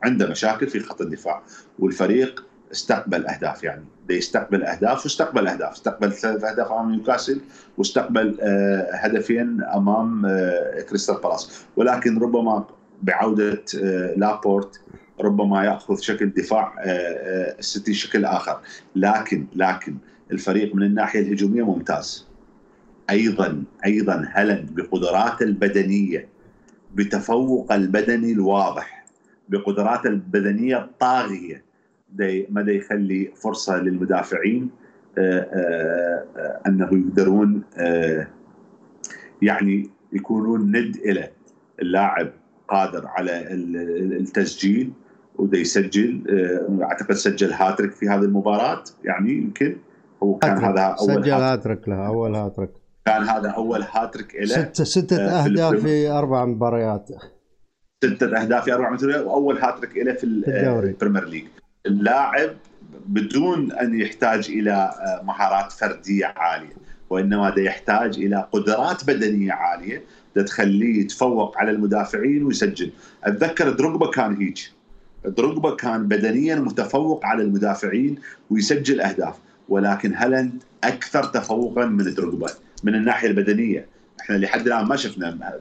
عنده مشاكل في خط الدفاع. والفريق استقبل أهداف يعني. يستقبل أهداف واستقبل أهداف. استقبل ثلاث أهداف أمام نيوكاسل واستقبل آه، هدفين أمام آه، كريستال بالاس. ولكن ربما بعودة آه، لابورت ربما يأخذ شكل دفاع السيتي شكل آخر. لكن لكن الفريق من الناحية الهجومية ممتاز. أيضا أيضا هلند بقدراته البدنية بتفوق البدني الواضح بقدراته البدنية الطاغيه مدى يخلي فرصة للمدافعين آه، آه، آه، أنه يقدرون يعني يكونون ند إلى اللاعب قادر على التسجيل. وده يسجل أعتقد سجل هاتريك في هذه المباراة. يعني يمكن هو كان هذا
أول سجل هاتريك له أول هاتريك
كان هذا أول هاتريك له
ستة ستة آه أهداف في أربع مباريات.
ستة أهداف في أربع مباريات. واول هاتريك له في البريمير ليج اللاعب بدون أن يحتاج إلى آه، مهارات فردية عالية وإنما ده يحتاج إلى قدرات بدنية عالية تخليه يتفوق على المدافعين ويسجل. أتذكر دروجبا كان هيك. دروجبا كان بدنيا متفوق على المدافعين ويسجل أهداف ولكن هلند أكثر تفوقا من دروجبا من الناحية البدنية. إحنا لحد الآن ما شفنا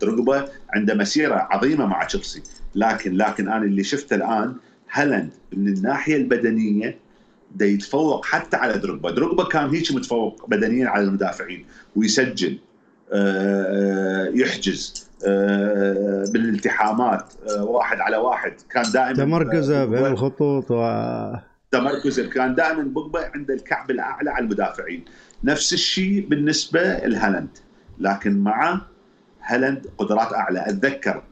دروجبا عنده مسيرة عظيمة مع تشيلسي لكن لكن أنا اللي شفته الآن هالاند من الناحية البدنية ده يتفوق حتى على دروجبا دروجبا كان هيك متفوق بدنيا على المدافعين ويسجل آه، يحجز. بالالتحامات آه، واحد على واحد. كان دائما
تمركزه بين الخطوط و
تمركزه كان دائما بوجبا عند الكعب الأعلى على المدافعين. نفس الشيء بالنسبة لهالاند. لكن مع هالاند قدرات أعلى. أتذكر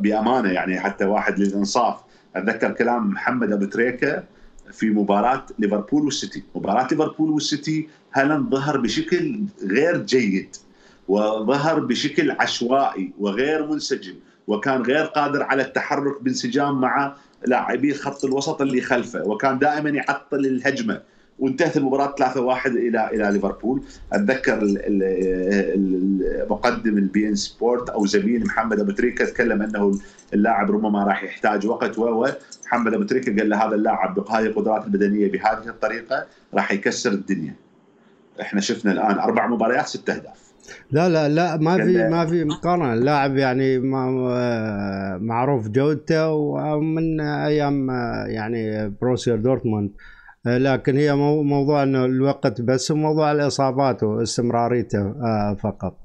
بأمانة يعني حتى واحد للإنصاف. أتذكر كلام محمد أبو تريكة في مباراة ليفربول والسيتي، مباراة ليفربول والسيتي هالاند ظهر بشكل غير جيد. وظهر بشكل عشوائي وغير منسجم وكان غير قادر على التحرك بانسجام مع لاعبي خط الوسط اللي خلفه وكان دائما يعطل الهجمة. وانتهت المباراة 3-1 إلى إلى ليفربول. أتذكر مقدم البي إن سبورت أو زميل محمد ابو تريكه تكلم أنه اللاعب ربما راح يحتاج وقت و محمد ابو تريكه قال له هذا اللاعب بهذه القدرات البدنية بهذه الطريقة راح يكسر الدنيا. إحنا شفنا الآن أربع مباريات ست أهداف.
لا لا لا ما في ما في مقارنة. اللاعب يعني معروف جودته ومن أيام يعني بروسيا دورتموند. لكن هي موضوع إنه الوقت بس وموضوع الإصابات واستمراريته آه، فقط.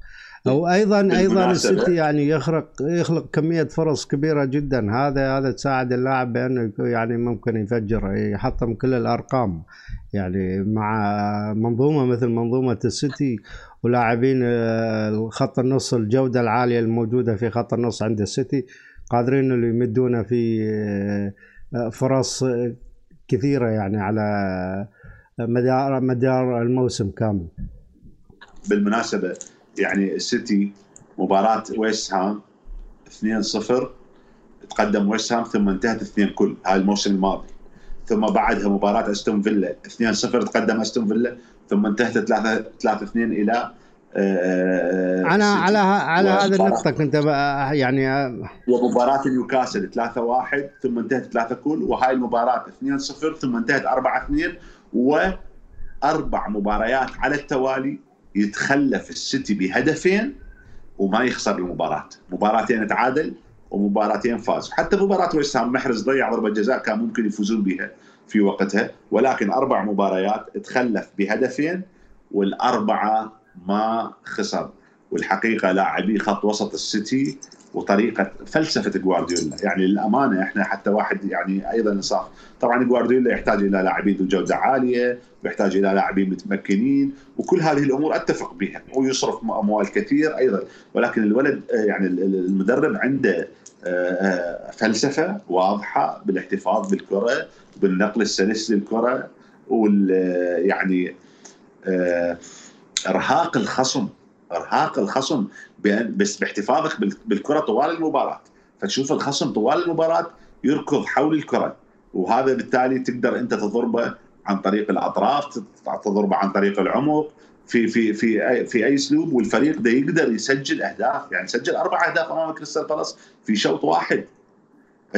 وأيضا أيضا السيتي يعني يخلق يخلق كمية فرص كبيرة جدا. هذا هذا تساعد اللاعب بأنه يعني ممكن يفجر يحطم كل الأرقام. يعني مع منظومة مثل منظومة السيتي ولاعبين آه، خط النص الجودة العالية الموجودة في خط النص عند السيتي قادرين انه يمدونا في آه، فرص كثيرة يعني على مدار مدار الموسم كامل.
بالمناسبة يعني السيتي مباراة ويست هام 2-0 تقدم ويست هام ثم انتهت 2 كل هاي الموسم الماضي. ثم بعدها مباراة أستون فيلا 2-0 تقدم أستون فيلا ثم انتهت 3 3 2 إلى
آه، أنا على على هذه النقطة كنت يعني
ومباراة نيوكاسل 3 1 ثم انتهت 3 كل وهاي المباراة 2 0 ثم انتهت 4 2 وأربع مباريات على التوالي يتخلف السيتي بهدفين وما يخسر المباراة. مباراتين تعادل ومباراتين فاز حتى مباراة ويست محرز ضيع ضربة جزاء كان ممكن يفوزون بها. في وقتها ولكن أربع مباريات تخلف بهدفين والأربعة ما خسر. والحقيقة لاعبي خط وسط السيتي وطريقة فلسفة جوارديولا. يعني للأمانة إحنا حتى واحد يعني أيضا انصاف طبعا جوارديولا يحتاج إلى لاعبين ذو جودة عالية ويحتاج إلى لاعبين متمكنين وكل هذه الأمور أتفق بها. ويصرف أموال كثير أيضا. ولكن الولد يعني المدرب عنده آه، آه، فلسفة واضحة بالاحتفاظ بالكرة بالنقل السلس للكرة وال يعني آه، إرهاق الخصم إرهاق الخصم بس باحتفاظك بالكرة طوال المباراة. فتشوف الخصم طوال المباراة يركض حول الكرة وهذا بالتالي تقدر أنت تضربه عن طريق الأطراف تضربه عن طريق العمق في في في أي في أي أسلوب والفريق ده يقدر يسجل أهداف يعني سجل أربع أهداف أمام كريستال بالاس في شوط واحد.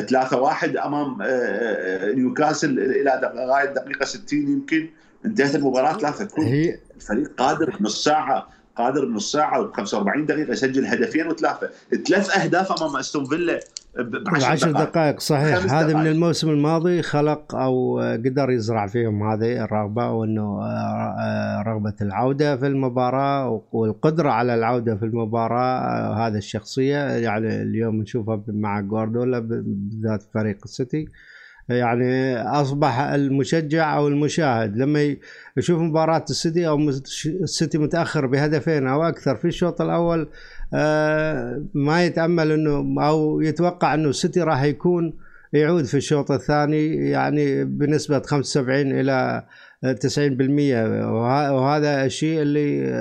3 1 أمام آه، آه، نيوكاسل إلى لغايه دقيقة 60 يمكن. انتهت المباراة 3 كل. هي الفريق قادر بنص ساعة قادر بنص ساعة و45 دقيقة يسجل هدفين وثلاثة. ثلاث أهداف أمام أستون فيلا.
بعشر دقائق. صحيح. هذا من الموسم الماضي خلق أو قدر يزرع فيهم هذه الرغبة وانه آه، آه، رغبة العودة في المباراة والقدره على العودة في المباراة آه، هذا الشخصية. يعني اليوم نشوفها مع جوارديولا بالذات فريق السيتي. يعني أصبح المشجع أو المشاهد. لما يشوف مباراة السيتي أو السيتي متأخر بهدفين أو أكثر في الشوط الأول ما يتأمل إنه أو يتوقع إنه السيتي راح يكون يعود في الشوط الثاني يعني بنسبة 75 إلى 90% وهذا الشيء اللي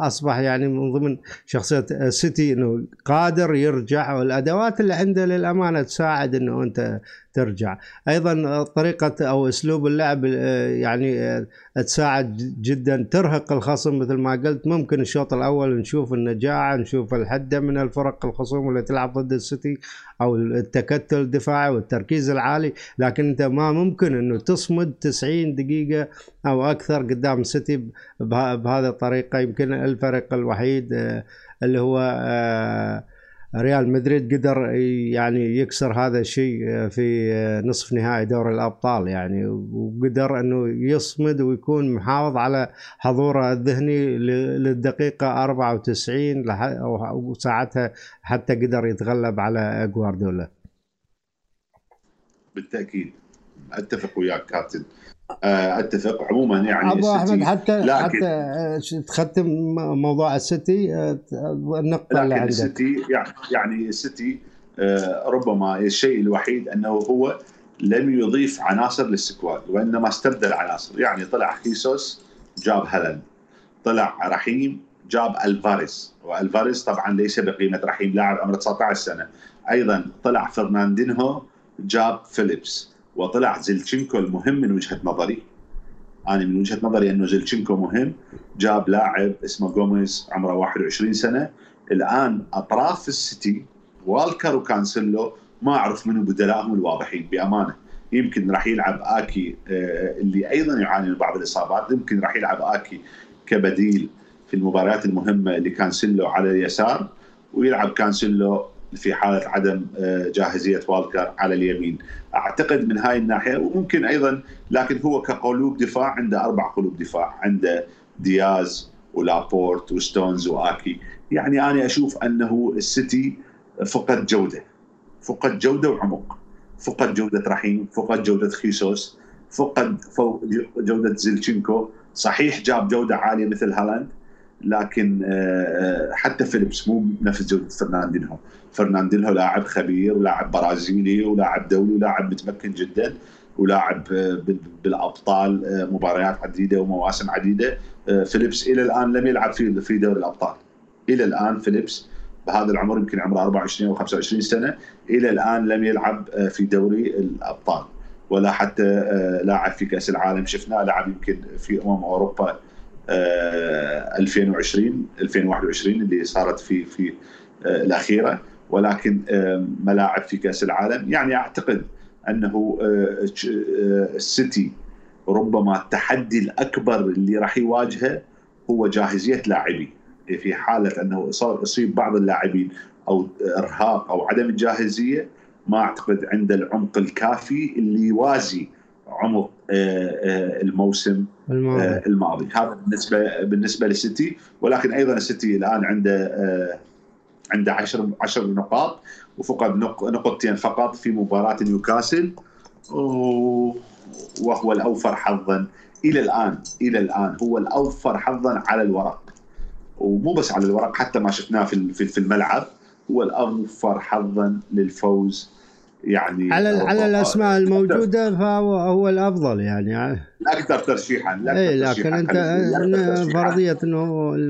أصبح يعني من ضمن شخصية السيتي إنه قادر يرجع والأدوات اللي عنده للأمانة تساعد إنه أنت ترجع. أيضا طريقة أو أسلوب اللعب آه، يعني آه، تساعد جدا ترهق الخصم مثل ما قلت. ممكن الشوط الأول نشوف النجاعه نشوف الحده من الفرق الخصوم اللي تلعب ضد السيتي أو التكتل الدفاعي والتركيز العالي. لكن أنت ما ممكن إنه تصمد 90 دقيقة أو أكثر قدام السيتي بهذه الطريقة. يمكن الفريق الوحيد آه، اللي هو ريال مدريد قدر يعني يكسر هذا الشيء في نصف نهائي دوري الأبطال يعني وقدر إنه يصمد ويكون محافظ على حضوره الذهني للدقيقة 94 وساعتها حتى قدر يتغلب على جوارديولا
بالتأكيد. أتفق وياك كابتن. آه، أتفق. عموما يعني
ابو احمد حتى لكن حتى آه، تختم موضوع السيتي آه،
النقطه اللي عندك. السيتي يعني السيتي ربما الشيء الوحيد أنه هو لم يضيف عناصر لل squad وإنما استبدل عناصر. يعني طلع خيسوس جاب هالاند طلع رحيم جاب ألفاريز. وألفاريز طبعا ليس بقيمة رحيم لاعب عمره 19 سنة. أيضا طلع فرناندينهو جاب فيليبس. وطلع زينتشينكو المهم من وجهة نظري. أنا من وجهة نظري أنه زينتشينكو مهم. جاب لاعب اسمه جوميز عمره 21 سنة. الآن أطراف السيتي والكر وكانسلو ما أعرف منو بدلائهم الواضحين بأمانة. يمكن راح يلعب آكي آه، اللي أيضا يعاني من بعض الإصابات. يمكن راح يلعب آكي كبديل في المباريات المهمة اللي كانسلو على اليسار ويلعب كانسلو في حالة عدم آه، جاهزية والكر على اليمين. أعتقد من هاي الناحية وممكن أيضا لكن هو كقلوب دفاع عنده أربع قلوب دفاع عنده دياز ولابورت وستونز وآكي. يعني أنا أشوف أنه السيتي فقد جودة فقد جودة وعمق فقد جودة رحيم فقد جودة خيسوس فقد جودة زينتشينكو. صحيح جاب جودة عالية مثل هالاند لكن آه، آه، حتى فيليبس مو نفس جودة فرناندينهو فرناندينهو لاعب خبير ولاعب برازيلي ولاعب دولي ولاعب متمكن جدا ولاعب آه، بالأبطال مباريات عديدة ومواسم عديدة. فيليبس إلى الآن لم يلعب في في دوري الأبطال. إلى الآن فيليبس بهذا العمر يمكن عمره 24 أو 25 سنة إلى الآن لم يلعب في دوري الأبطال. ولا حتى لاعب في كأس العالم شفناه لعب يمكن في أمم أوروبا 2020 2021 اللي صارت في في آه، الأخيرة. ولكن ملاعب في كأس العالم. يعني أعتقد أنه آه، آه، السيتي ربما التحدي الأكبر اللي راح يواجهه هو جاهزية لاعبيه في حالة أنه يصيب بعض اللاعبين أو إرهاق أو عدم الجاهزية ما أعتقد عنده العمق الكافي اللي يوازي عمق الموسم الماضي, آه، الماضي. هذا بالنسبة بالنسبة للسيتي ولكن أيضا السيتي الآن عنده آه، عنده 10 10 نقاط وفقد نقطتين فقط في مباراة نيوكاسل وهو الأوفر حظا إلى الآن إلى الآن هو الأوفر حظا على الورق. ومو بس على الورق حتى ما شفناه في في الملعب هو الأوفر حظا للفوز يعني
على على الأسماء الموجودة فهو هو الأفضل يعني.
الاكثر ترشيحا
اي لكن أنت فرضية إنه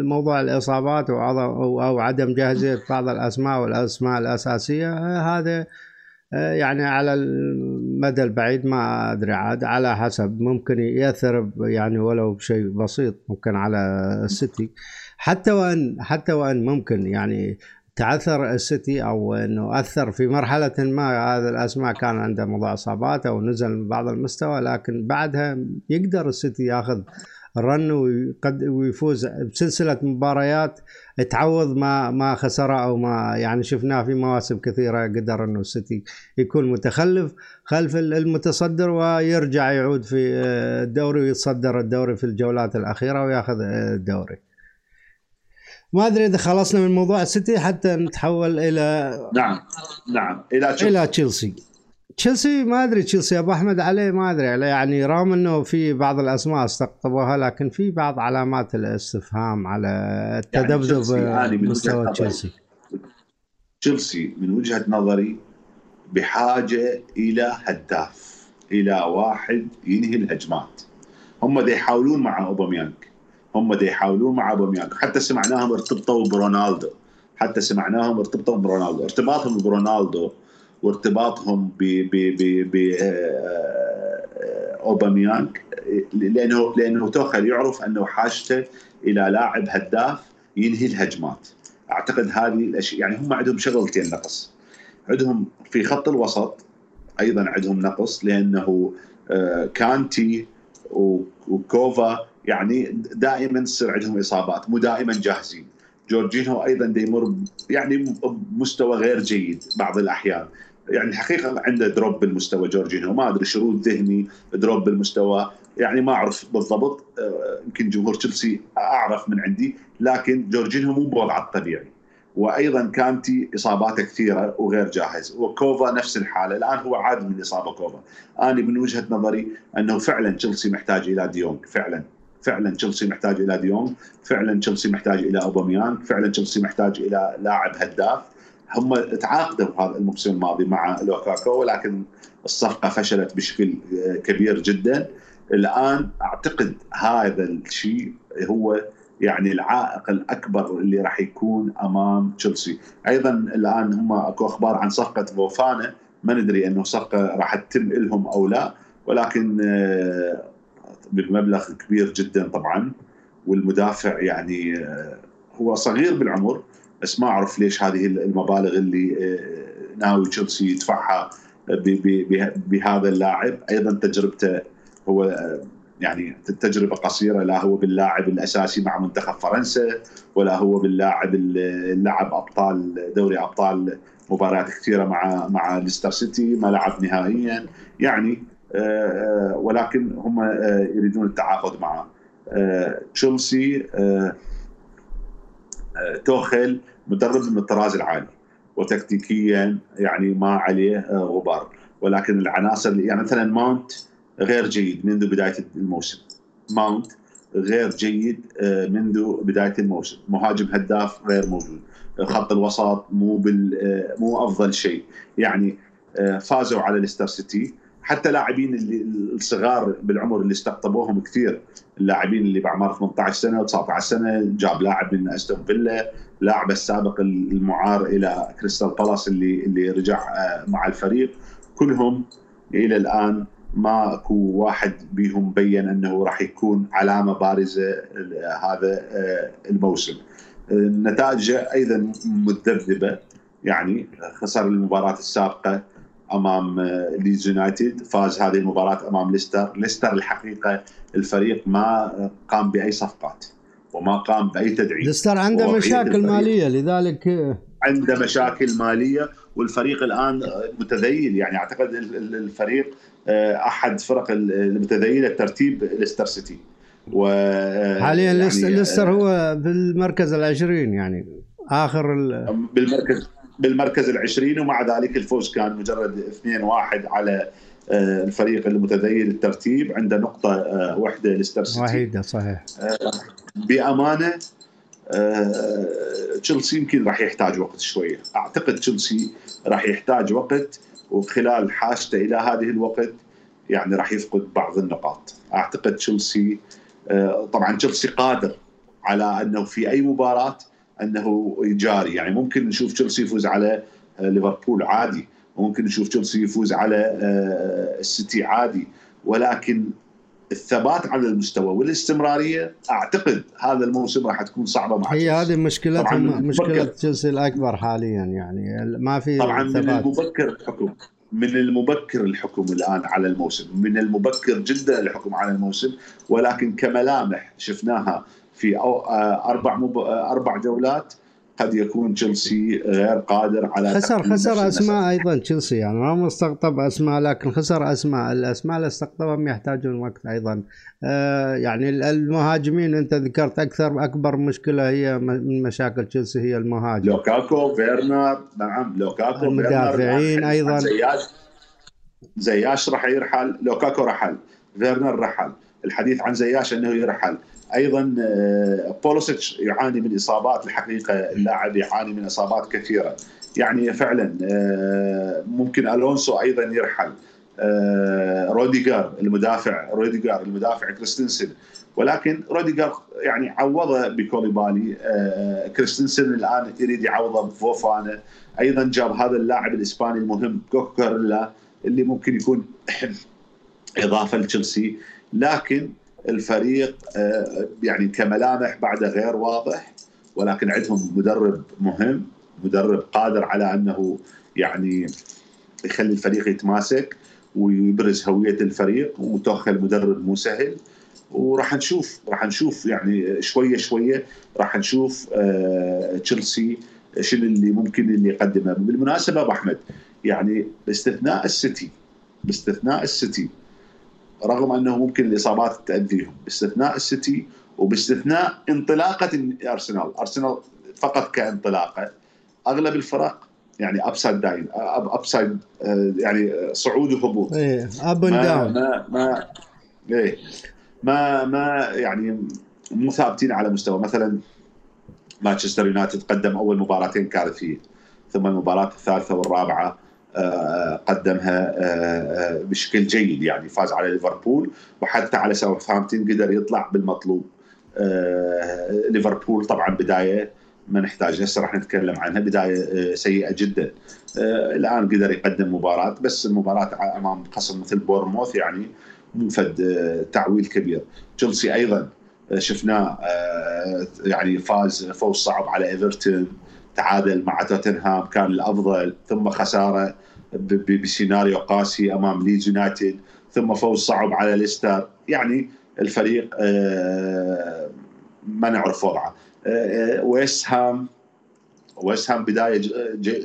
موضوع الإصابات أو عدم جاهزيه بعض الأسماء والأسماء الأساسية هذا يعني على المدى البعيد ما أدري عاد على حسب. ممكن يأثر يعني ولو بشيء بسيط ممكن على السيتي. حتى وان حتى وإن ممكن يعني تعثر السيتي أو إنه أثر في مرحلة ما هذا الأسماء كان عنده اصابات أو نزل من بعض المستوى لكن بعدها يقدر السيتي ياخذ رن ويفوز بسلسلة مباريات تعوض ما ما خسره أو ما يعني شفناه في مواسم كثيرة قدر إنه السيتي يكون متخلف خلف المتصدر ويرجع يعود في الدوري ويتصدر الدوري في الجولات الأخيرة وياخذ الدوري. ما أدري إذا خلصنا من موضوع السيتي حتى نتحول إلى
نعم نعم. إلى
تشيلسي. إلى تشيلسي. تشيلسي ما أدري تشيلسي أبو أحمد عليه ما أدري. عليه يعني رغم إنه في بعض الأسماء استقطبوها لكن في بعض علامات الاستفهام على التذبذب يعني مستوى تشيلسي.
تشيلسي من وجهة نظري بحاجة إلى هداف إلى واحد ينهي الهجمات. هم دي يحاولون مع أوباميانج. هم دي يحاولون مع اوباميانج حتى سمعناهم ارتبطوا برونالدو. حتى سمعناهم ارتبطوا برونالدو. ارتباطهم برونالدو وارتباطهم ب ب ب ب آه، اوباميانج لأنه لأنه توخل يعرف أنه حاجته إلى لاعب هداف ينهي الهجمات. أعتقد هذه الاشياء يعني هم عندهم شغلتين نقص. عندهم في خط الوسط أيضا عندهم نقص لأنه آه، كانتي وكوفا يعني دائما تصير عندهم إصابات مو دائما جاهزين. جورجينهو أيضا يمر يعني بمستوى غير جيد بعض الأحيان. يعني الحقيقة عنده drop بالمستوى جورجينهو ما أدري شرود ذهني drop بالمستوى. يعني ما أعرف بالضبط آه، يمكن جمهور تشيلسي أعرف من عندي لكن جورجينهو مو بوضعه الطبيعي. وأيضا كانتي إصاباته كثيرة وغير جاهز. وكوفا نفس الحالة. الآن هو عاد من إصابة كوفا. أنا من وجهة نظري أنه فعلا تشيلسي محتاج إلى ديونج فعلا. فعلا تشيلسي محتاج إلى ديونج فعلا تشيلسي محتاج إلى اوباميان فعلا تشيلسي محتاج إلى لاعب هداف. هم تعاقدوا هذا الموسم الماضي مع لوكاكو ولكن الصفقة فشلت بشكل كبير جدا. الآن أعتقد هذا الشيء هو يعني العائق الأكبر اللي راح يكون أمام تشيلسي. أيضا الآن هم أكو أخبار عن صفقة فوفانا ما ندري أنه صفقة راح تتم لهم أو لا ولكن بمبلغ كبير جدا طبعا والمدافع يعني آه، هو صغير بالعمر بس ما أعرف ليش هذه المبالغ اللي آه، ناوي تشيلسي يدفعها بهذا اللاعب. أيضا تجربته هو آه، يعني تجربة قصيرة لا هو باللاعب الأساسي مع منتخب فرنسا ولا هو باللاعب لعب أبطال دوري أبطال مباريات كثيرة مع مع ليستر سيتي ما لعب نهائيا. يعني ولكن هم يريدون التعاقد معه. تشيلسي توخيل مدرب من الطراز العالي وتكتيكيا يعني ما عليه آه، غبار. ولكن العناصر يعني مثلا ماونت غير جيد منذ بداية الموسم. ماونت غير جيد آه، منذ بداية الموسم. مهاجم هداف غير موجود. خط الوسط مو بال آه، مو أفضل شيء. يعني فازوا على ليستر سيتي. حتى لاعبين اللي الصغار بالعمر اللي استقطبوهم كثير اللاعبين اللي باعمار 18 سنة و19 سنة جاب لاعب من أستون فيلا لاعب السابق المعار إلى كريستال بالاس اللي اللي رجع آه، مع الفريق. كلهم إلى الآن ماكو واحد بيهم بين أنه راح يكون علامة بارزة هذا آه، الموسم. النتائج أيضا متذبذبه يعني خسر المباراة السابقة أمام ليدز يونايتد فاز هذه المباراة أمام ليستر. ليستر الحقيقة الفريق ما قام بأي صفقات وما قام بأي تدعيم.
ليستر عنده مشاكل مالية لذلك
عنده مشاكل مالية والفريق الآن متذيل. يعني أعتقد الفريق آه، أحد فرق المتذيلة ترتيب ليستر سيتي.
و حاليا يعني ليستر هو بالمركز العشرين يعني آخر
بالمركز بالمركز العشرين ومع ذلك الفوز كان مجرد 2-1 على آه، الفريق المتذيل الترتيب عنده نقطة آه، واحدة ليستر سيتي.
وحيدة صحيح.
آه، بأمانة تشيلسي يمكن راح يحتاج وقت شوية. أعتقد تشيلسي راح يحتاج وقت وخلال حاجته إلى هذه الوقت يعني راح يفقد بعض النقاط. أعتقد تشيلسي طبعا تشيلسي قادر على أنه في أي مباراة أنه جاري. يعني ممكن نشوف تشيلسي يفوز على آه، ليفربول عادي. ممكن نشوف تشيلسي يفوز على آه، السيتي عادي. ولكن الثبات على المستوى والاستمرارية أعتقد هذا الموسم راح تكون صعبة مع
هي هذه مشكلتهم مشكلة تشيلسي الأكبر حاليا يعني. ما في
طبعا ثبات. من المبكر الحكم. من المبكر الحكم الآن على الموسم. من المبكر جدا الحكم على الموسم. ولكن كملامح شفناها. في آه، أربع مب... آه، أربع جولات قد يكون تشيلسي غير قادر على
خسر خسر أسماء أيضا تشيلسي يعني ما مستقطب أسماء لكن خسر اسماء الأسماء اللي استقطبهم يحتاجون وقت أيضا. آه يعني المهاجمين أنت ذكرت أكثر أكبر مشكلة هي من مشاكل تشيلسي هي المهاجم.
لوكاكو فيرنر نعم لوكاكو
المدافعين أيضا.
زياش زياش راح يرحل لوكاكو رحل فيرنر رحل. الحديث عن زياش إنه يرحل. أيضا آه، بوليسيتش يعاني من إصابات الحقيقة اللاعب يعاني من إصابات كثيرة. يعني فعلا آه، ممكن ألونسو أيضا يرحل. آه، روديجر المدافع روديجر المدافع كريستنسن. ولكن روديجر يعني عوضه بكوليبالي. كريستنسن الآن يريد يعوضه بفوفانا. أيضا جاب هذا اللاعب الإسباني المهم كوكارلا اللي ممكن يكون إضافة لتشيلسي. لكن الفريق آه، يعني كملامح بعد غير واضح ولكن عندهم مدرب مهم مدرب قادر على أنه يعني يخلي الفريق يتماسك ويبرز هوية الفريق وتوخل مدرب مو سهل. وراح نشوف راح نشوف يعني شوية شوية راح نشوف آه تشيلسي شنو اللي ممكن اللي يقدمه. بالمناسبة أبو أحمد يعني باستثناء السيتي باستثناء السيتي رغم أنه ممكن الإصابات تأذيهم. باستثناء السيتي وباستثناء انطلاقة أرسنال، أرسنال فقط كانطلاقة. أغلب الفرق يعني upside down upside يعني صعود وهبوط.
إيه up and down
ما ما إيه. ما ما يعني مو ثابتين على مستوى. مثلا مانشستر يونايتد قدم أول مباراتين كارثية ثم المباراة الثالثة والرابعة قدمها آه، آه، بشكل جيد. يعني فاز على ليفربول وحتى على ساوثهامبتون قدر يطلع بالمطلوب. آه، ليفربول طبعا بداية ما نحتاج هسه راح نتكلم عنها بداية سيئة جدا. الآن قدر يقدم مباراة بس المباراة أمام خصم مثل بورنموث يعني مو فد تعويل كبير. تشيلسي أيضا شفناه يعني فاز فوز صعب على إيفرتون. تعادل مع توتنهام كان الأفضل ثم خسارة بسيناريو قاسي أمام ليدز يونايتد ثم فوز صعب على ليستر. يعني الفريق ما نعرف وضعه ويست هام ويست هام بداية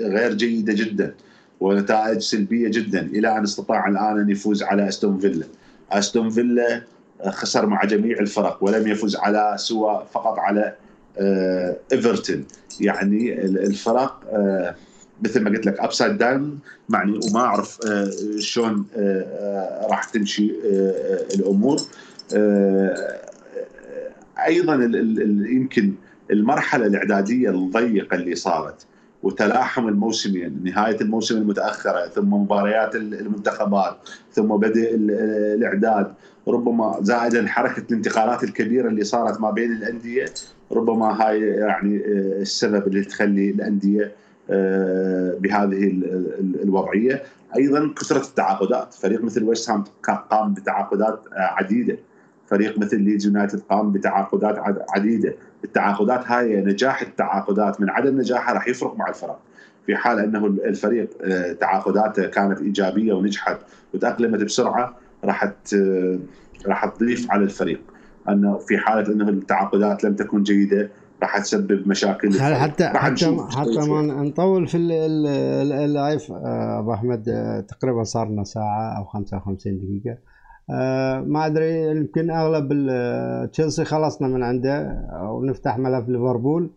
غير جيدة جدا ونتائج سلبية جدا. إلى أن استطاع الآن أن يفوز على أستون فيلا. أستون فيلا خسر مع جميع الفرق ولم يفز على سوى فقط على إيفرتون. يعني الفرق مثل ما قلت لك upside down يعني وما أعرف شلون راح تمشي الأمور. أيضا يمكن المرحلة الإعدادية الضيقة اللي صارت. وتلاحم الموسمين نهاية الموسم المتأخرة ثم مباريات المنتخبات ثم بدء الإعداد. ربما زائدا حركه الانتقالات الكبيرة اللي صارت ما بين الأندية ربما هاي يعني السبب اللي تخلي الأندية بهذه الوضعية. أيضا كثرة التعاقدات. فريق مثل ويست هام قام بتعاقدات عديدة. فريق مثل ليدز يونايتد قام بتعاقدات عديدة. التعاقدات هاي نجاح التعاقدات. من عدم نجاحها راح يفرق مع الفرق. في حال إنه الفريق تعاقداته كانت إيجابية ونجحت وتأقلمت بسرعة راح راح تضيف على الفريق. أنه في حالة إنه التعاقدات لم تكن جيدة راح تسبب مشاكل
حتى حتى حتى ما نطول في ال live أبو أحمد تقريبا صار لنا ساعة أو 55 دقيقة. آه ما أدري يمكن أغلب تشيلسي خلصنا من عنده ونفتح ملف ليفربول.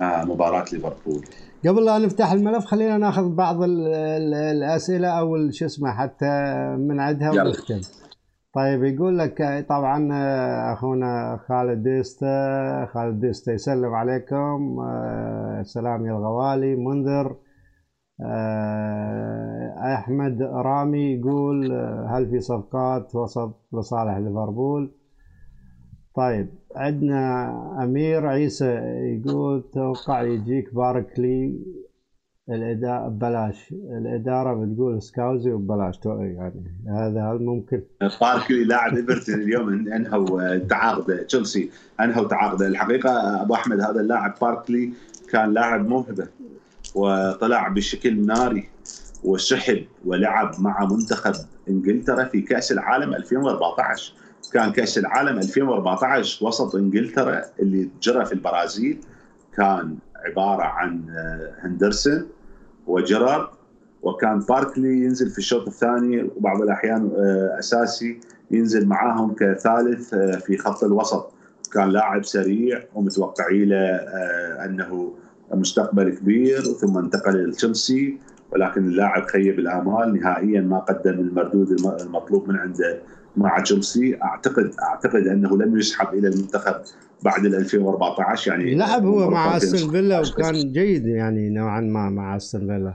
آه مباراة ليفربول.
قبل لا نفتح الملف خلينا ناخذ بعض ال ال الأسئلة أو شو اسمه حتى من عندها ونختم. طيب يقول لك طبعا أخونا خالد ديستا خالد ديستا يسلم عليكم. سلام يا الغوالي. منذر أحمد رامي يقول هل في صفقات وسط لصالح ليفربول؟ طيب عندنا أمير عيسى يقول توقع يجيك باركلي الاداء ببلاش الإدارة بتقول سكاوزي وببلاش يعني هذا هل ممكن؟
باركلي لاعب إيفرتون اليوم إنهوا تعاقده. تشيلسي إنهوا تعاقده. الحقيقة أبو أحمد هذا اللاعب باركلي كان لاعب موهبة. وطلع بشكل ناري وسحب ولعب مع منتخب إنجلترا في كأس العالم 2014 كان كأس العالم 2014 وسط إنجلترا اللي جرى في البرازيل. كان عبارة عن هندرسون وجيرارد. وكان باركلي ينزل في الشوط الثاني وبعض الأحيان أساسي ينزل معاهم كثالث في خط الوسط. كان لاعب سريع ومتوقعي له أنه مستقبل كبير ثم انتقل لتشيلسي ولكن اللاعب خيب الامال نهائيا ما قدم المردود المطلوب من عنده مع تشيلسي. أعتقد أعتقد أنه لم يسحب إلى المنتخب بعد 2014 يعني
لعب هو مع أستون فيلا وكان جيد يعني نوعا ما مع أستون فيلا.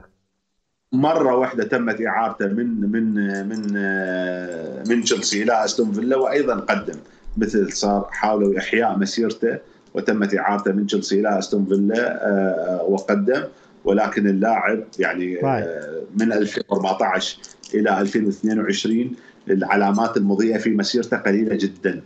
مرة واحدة تمت إعارته من من من من تشيلسي إلى أستون فيلا وأيضا قدم مثل صار حاولوا إحياء مسيرته. وتمت إعارته من تشيلسي إلى أستون فيلا وقدم ولكن اللاعب يعني طيب. من 2014 إلى 2022 العلامات المضيئة في مسيرته قليلة جدا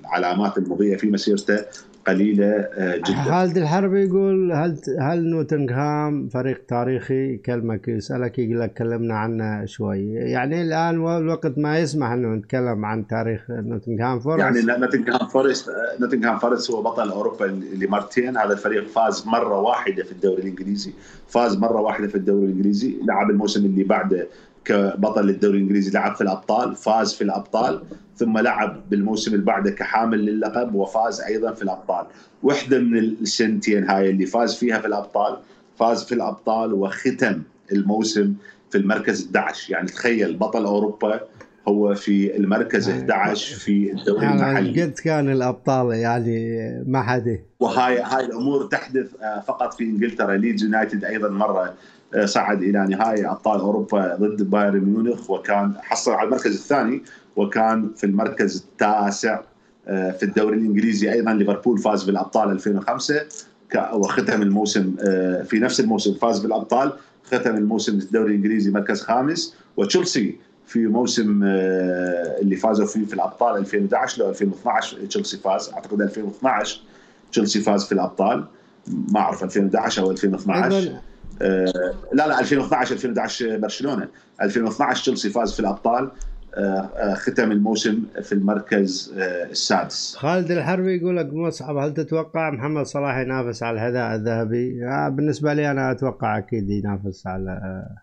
العلامات المضيئة في مسيرته قليلة جدا.
خالد الحربي يقول هل هل نوتنغهام فريق تاريخي؟ يكلمك يسالك يقول لك كلمنا عنه شوي. يعني الآن الوقت ما يسمح إنه نتكلم عن تاريخ نوتنغهام فورست.
يعني نوتنغهام فورست نوتنغهام فورست هو بطل أوروبا لمرتين. هذا الفريق فاز مرة واحدة في الدوري الإنجليزي. فاز مرة واحدة في الدوري الإنجليزي لعب الموسم اللي بعده كبطل الدوري الإنجليزي لعب في الأبطال فاز في الأبطال. ثم لعب بالموسم اللي بعده كحامل للقب وفاز أيضا في الأبطال. واحدة من السنتين هاي اللي فاز فيها في الأبطال فاز في الأبطال وختم الموسم في المركز 11 يعني تخيل بطل أوروبا هو في المركز 11 في الدوري المحلي.
قد كان الأبطال يعني ما حد.
وهاي هاي الأمور تحدث فقط في إنجلترا. ليدز يونايتد أيضا مرة صعد إلى نهائي أبطال أوروبا ضد بايرن ميونخ وكان حصل على المركز الثاني وكان في المركز التاسع في الدوري الإنجليزي أيضا ليفربول فاز بالأبطال 2005 وختم الموسم في نفس الموسم فاز بالأبطال ختم الموسم الدوري الإنجليزي مركز خامس. وتشيلسي في موسم اللي فازوا فيه في الأبطال 2011 لو 2012 تشيلسي فاز. أعتقد 2012 تشيلسي فاز في الأبطال. ما أعرف 2011 أو 2012 آه لا لا 2012 2011 برشلونة. 2012 تشيلسي فاز في الأبطال. آه آه ختم الموسم في المركز آه السادس.
خالد الحربي يقول لك مصعب هل تتوقع محمد صلاح ينافس على الهداء الذهبي؟ آه، بالنسبة لي أنا أتوقع أكيد ينافس على آه،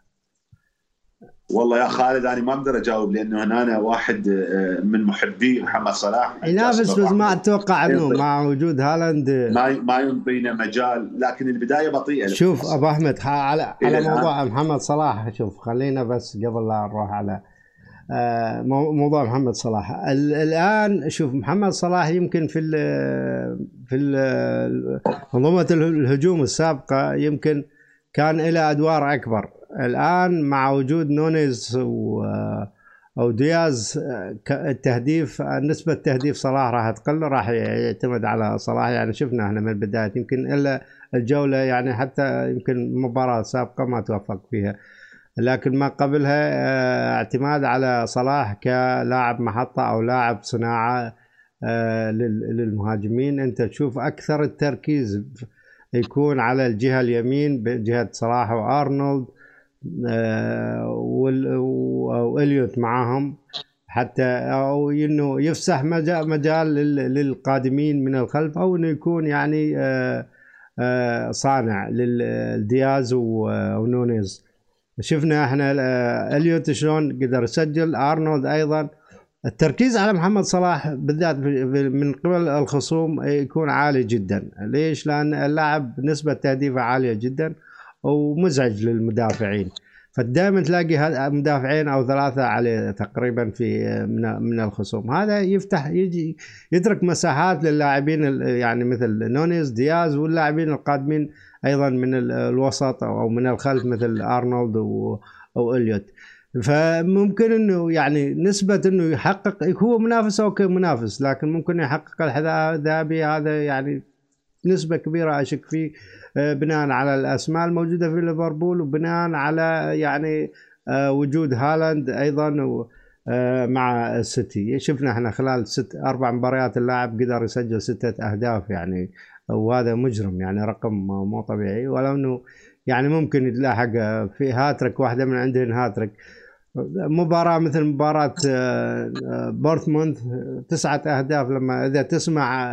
والله يا خالد أنا ما أقدر أجاوب لأنه هنا أنا واحد آه، من محبي محمد صلاح.
ينافس بس ما أتوقع أنه مع وجود هالاند.
ما ما ينطينا مجال لكن البداية بطيئة.
شوف أبو أحمد على على موضوع محمد صلاح شوف خلينا بس قبل لا نروح على آه، موضوع محمد صلاح. الآن شوف محمد صلاح يمكن في ال في منظومة الهجوم السابقة يمكن كان له أدوار أكبر. الآن مع وجود نونيز و أو دياز التهديف نسبة تهديف صلاح راح تقل راح يعتمد على صلاح. يعني شفنا إحنا من البدايه يمكن إلا الجولة يعني حتى يمكن مباراة سابقة ما توفق فيها. لكن ما قبلها آه، اعتماد على صلاح كلاعب محطة أو لاعب صناعة آه، للمهاجمين. أنت تشوف أكثر التركيز يكون على الجهة اليمين بجهه صلاح وأرنولد آه، وإليوت معاهم حتى أو إنه يفسح مجال للقادمين من الخلف أو إنه يكون يعني صانع للدياز ونونيز. شفنا إحنا إليوت شلون قدر يسجل أرنولد أيضا. التركيز على محمد صلاح بالذات من قبل الخصوم يكون عالي جدا. ليش؟ لأن اللاعب نسبة تهديفه عالية جدا ومزعج للمدافعين. فدائما تلاقي مدافعين أو ثلاثة عليه تقريبا في من من الخصوم. هذا يفتح يجي يترك مساحات للاعبين يعني مثل نونيز دياز واللاعبين القادمين أيضا من الوسط أو من الخلف مثل أرنولد أو إليوت. فممكن إنه يعني نسبة إنه يحقق هو منافس أو منافس لكن ممكن يحقق الحذاء الذهبي. هذا يعني نسبة كبيرة أشك فيه آه، بناء على الأسماء الموجودة في ليفربول وبناء على يعني آه، وجود هالاند أيضا آه، مع السيتي. شفنا إحنا خلال ست أربع مباريات اللاعب قدر يسجل ستة أهداف يعني وهذا مجرم يعني رقم مو طبيعي ولو إنه يعني ممكن يتلاحق في هاتريك واحدة من عندهم هاتريك مباراة مثل مباراة بورنموث تسعة أهداف لما إذا تسمع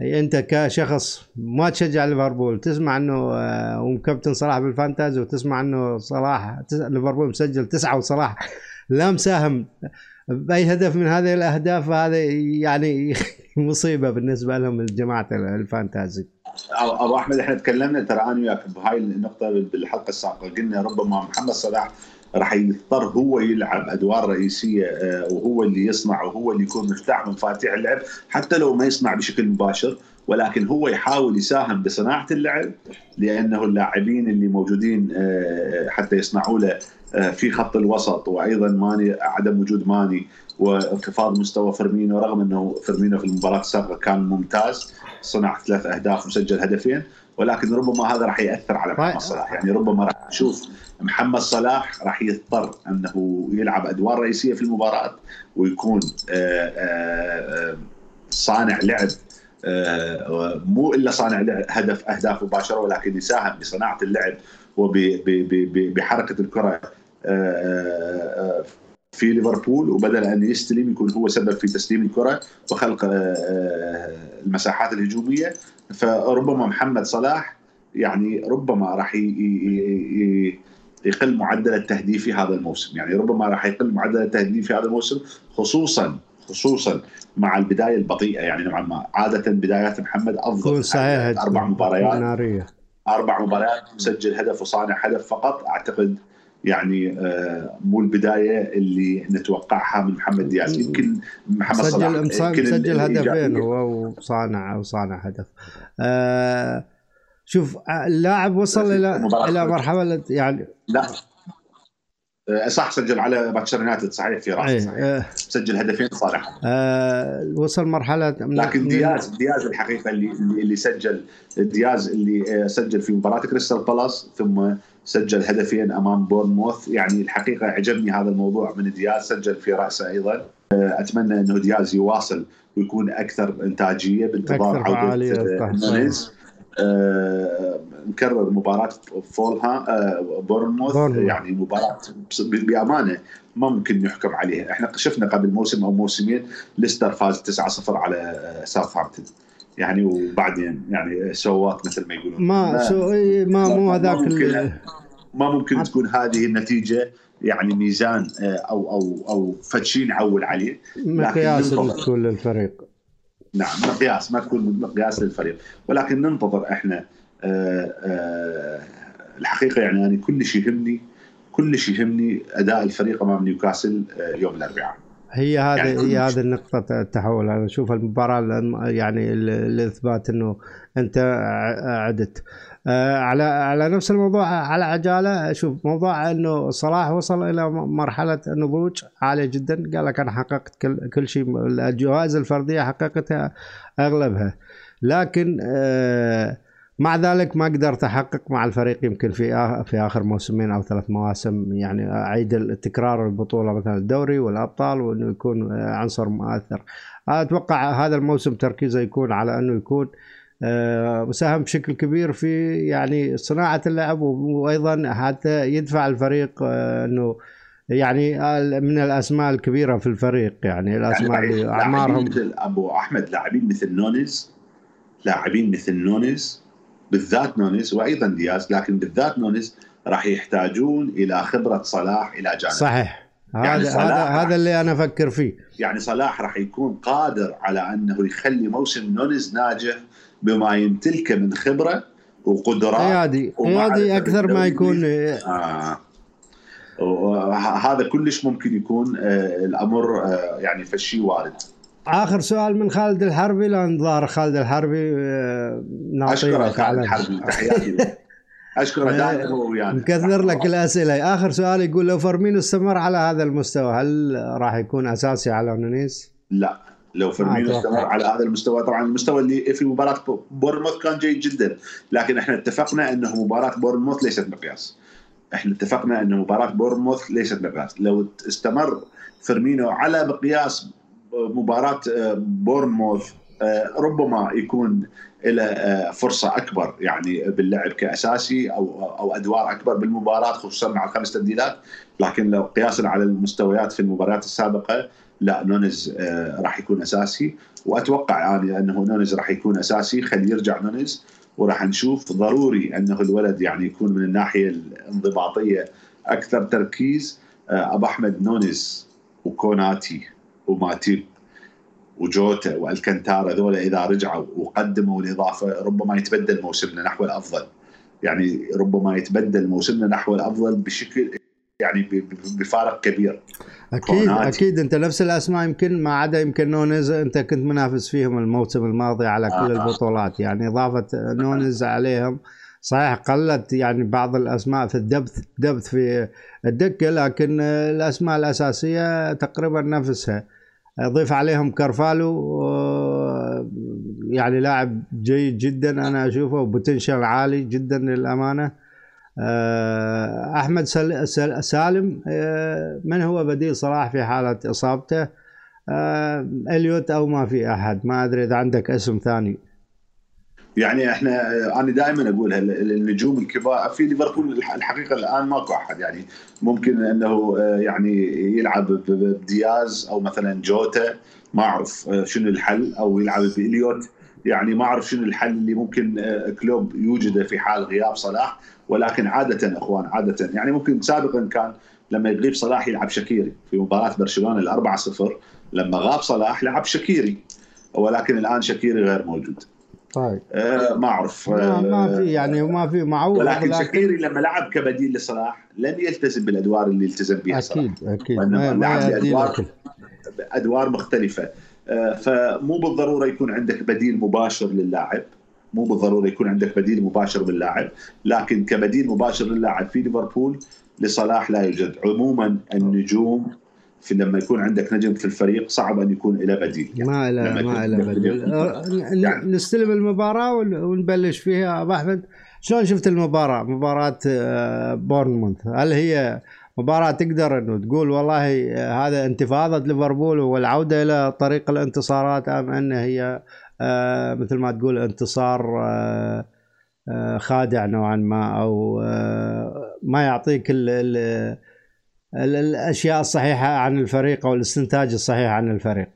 أنت كشخص ما تشجع ليفربول تسمع إنه آه، وكابتن صلاح بال fantasy وتسمع إنه صلاح ليفربول مسجل تسعة وصلاح لا مساهم. بأي هدف من هذه الأهداف هذا يعني مصيبة بالنسبة لهم الجماعة الفانتازي.
أبو أحمد إحنا تكلمنا ترى أنا وياك بهاي النقطة بالحلقة السابقة قلنا ربما محمد صلاح راح يضطر هو يلعب أدوار رئيسية آه، وهو اللي يصنع وهو اللي يكون مفتاح مفاتيح اللعب حتى لو ما يصنع بشكل مباشر ولكن هو يحاول يساهم بصناعة اللعب لأنه اللاعبين اللي موجودين آه، حتى يصنعوا له في خط الوسط وأيضا ماني عدم وجود ماني وانخفاض مستوى فيرمينو رغم إنه فيرمينو في المباراة السابقة كان ممتاز صنع ثلاث أهداف وسجل هدفين ولكن ربما هذا راح يأثر على محمد صلاح. يعني ربما راح نشوف محمد صلاح راح يضطر أنه يلعب أدوار رئيسية في المباراة ويكون آه، آه، صانع لعب آه، مو إلا صانع هدف أهداف مباشرة ولكن يساهم بصناعة اللعب وبحركه الكرة. في ليفربول وبدل أن يستلم يكون هو سبب في تسليم الكرة وخلق المساحات الهجومية. فربما محمد صلاح يعني ربما راح يقل معدل التهديف في هذا الموسم. يعني ربما راح يقل معدل التهديف في هذا الموسم خصوصا خصوصا مع البداية البطيئة. يعني نوعا ما عادة بدايات محمد أفضل.
صحيح
أربع مباريات. نارية. أربع مباريات مسجل هدف وصانع هدف فقط. أعتقد يعني آه، مو البداية اللي نتوقعها من محمد دياز يمكن محمد صلاح
يمكن مسجل هدفين هو وصانع وصانع هدف. آه شوف اللاعب وصل إلى إلى مرحلة يعني
لا. آه، صح سجل على مانشستر يونايتد صحيح في راس صحيح. آه سجل هدفين صالح
آه وصل مرحلة
لكن دياز دياز الحقيقة اللي اللي سجل دياز اللي آه، سجل في مباراة كريستال بالاس ثم سجل هدفين أمام بورنموث. يعني الحقيقة عجبني هذا الموضوع من دياز سجل في رأسه أيضا. أتمنى إنه دياز يواصل ويكون أكثر إنتاجية بانتظار عودة نونيز. آه نكرر مباراة فولهام آه بورنموث. يعني مباراة بأمانة ما ممكن نحكم عليها. إحنا شفنا قبل موسم أو موسمين ليستر فاز 9-0 على ساوثهامبتون. يعني وبعدين يعني سوات مثل ما يقولون.
ما سو ما مو هذاك
ما ممكن تكون هذه النتيجة يعني ميزان آه، أو أو أو فد شي نعول عليه
مقياس تكون للفريق
نعم مقياس ما تكون مقياس للفريق. ولكن ننتظر إحنا آه، آه، الحقيقة يعني أنا كل شيء يهمني كل شيء يهمني أداء الفريق أمام نيوكاسل يوم الأربعاء.
هي هذه يعني هي هذه النقطة التحول. أنا أشوف المباراة يعني لإثبات أنه أنت عدت. آه، على على نفس الموضوع على عجالة شوف موضوع إنه صلاح وصل إلى مرحلة نضوج عالية جدا. قال لك أنا حققت كل, كل شيء الجوائز الفردية حققتها أغلبها. لكن آه، مع ذلك ما قدرت أحقق مع الفريق يمكن في في آخر موسمين أو ثلاث مواسم يعني أعيد تكرار البطولة مثلا الدوري والأبطال وإنه يكون عنصر مؤثر. أتوقع هذا الموسم تركيزه يكون على أنه يكون آه، بشكل كبير في يعني صناعة اللعب وأيضا حتى يدفع الفريق آه، إنه يعني من الأسماء الكبيرة في الفريق يعني الأسماء يعني اللي
أعمارهم مثل أبو أحمد لاعبين مثل نونيز لاعبين مثل نونيز بالذات نونيز وأيضا دياز لكن بالذات نونيز راح يحتاجون إلى خبرة صلاح إلى جانب.
صحيح. يعني هذا هذا هذا اللي أنا أفكر فيه.
يعني صلاح راح يكون قادر على أنه يخلي موسم نونيز ناجح بما يمتلكه من خبرة وقدرات
قيادي قيادي أكثر ما يكون
آه. هذا كلش ممكن يكون آه الأمر آه يعني فشي وارد.
آخر سؤال من خالد الحربي لأن ظهر خالد الحربي آه
اشكرك خالد الحربي. تحياتي أشكره دائما هو ويانا.
مكثرلك الأسئلة. آخر سؤال يقول لو فيرمينو استمر على هذا المستوى هل راح يكون أساسي على نونيز؟
لا. لو فيرمينو استمر على هذا المستوى طبعا المستوى اللي في مباراة بورنموث كان جيد جدا لكن إحنا اتفقنا إنه مباراة بورنموث ليست مقياس. إحنا اتفقنا إنه مباراة بورنموث ليست مقياس. لو استمر فيرمينو على مقياس مباراة آه، بورنموث آه، ربما يكون له آه، فرصة أكبر يعني باللعب كأساسي أو أو أدوار أكبر بالمباراة خصوصا مع الخمس تبديلات. لكن لو قياسا على المستويات في المباريات السابقة لا نونيز راح يكون أساسي. وأتوقع يعني أنه نونيز راح يكون أساسي. خليه يرجع نونيز وراح نشوف ضروري أنه الولد يعني يكون من الناحية الانضباطية أكثر تركيز. أبو أحمد نونيز وكوناتي. وماتيب وجوتا والكنتارا ذولا إذا رجعوا وقدموا الإضافة ربما يتبدل موسمنا نحو الأفضل. يعني ربما يتبدل موسمنا نحو الأفضل بشكل يعني بفارق كبير.
أكيد أكيد. أنت نفس الأسماء يمكن ما عدا يمكن نونز أنت كنت منافس فيهم الموسم الماضي على كل آه. البطولات. يعني إضافة نونز عليهم صحيح قلت يعني بعض الأسماء في الدبث دبث في الدكة لكن الأسماء الأساسية تقريبا نفسها. ضيف عليهم كارفالو يعني لاعب جيد جدا أنا أشوفه وبوتنشال عالي جدا للأمانة. آه، أحمد سالم آه، من هو بديل صلاح في حالة إصابته؟ آه، إليوت أو ما في أحد ما أدري إذا عندك اسم ثاني.
يعني إحنا أنا دائما اقولها النجوم الكبار في ليفربول الحقيقة الآن ماكو أحد. يعني ممكن إنه يعني يلعب بدياز أو مثلا جوتا ما أعرف شنو الحل أو يلعب بإليوت. يعني ما أعرف شنو الحل اللي ممكن كلوب يوجده في حال غياب صلاح. ولكن عادة أخوان عادة يعني ممكن سابقا كان لما يغيب صلاح يلعب شكيري. في مباراة برشلونة الأربعة صفر لما غاب صلاح لعب شكيري. ولكن الآن شكيري غير موجود.
طيب.
آه ما أعرف
ما, ما في يعني ما في معوض
ولكن, شكيري لما لعب كبديل لصلاح لم يلتزم بالأدوار اللي التزم بها
صلاح. أكيد أكيد.
ما لعب بادوار ادوار مختلفة. آه فمو بالضرورة يكون عندك بديل مباشر للاعب. مو بالضرورة يكون عندك بديل مباشر للاعب. لكن كبديل مباشر للاعب في ليفربول لصلاح لا يوجد. عموما النجوم في لما يكون عندك نجم في الفريق صعب أن يكون له بديل
يعني. ما له ما له بديل. يعني. نستلم المباراة ونبلش فيها. أبو أحمد شلون شفت المباراة؟ مباراة آه، بورنموث. هل هي مباراة تقدر إنه تقول والله آه، هذا انتفاضة ليفربول والعودة إلى طريق الانتصارات أم إن هي مثل ما تقول انتصار خادع نوعا ما أو ما يعطيك ال الأشياء الصحيحة عن الفريق أو الاستنتاج الصحيح عن الفريق؟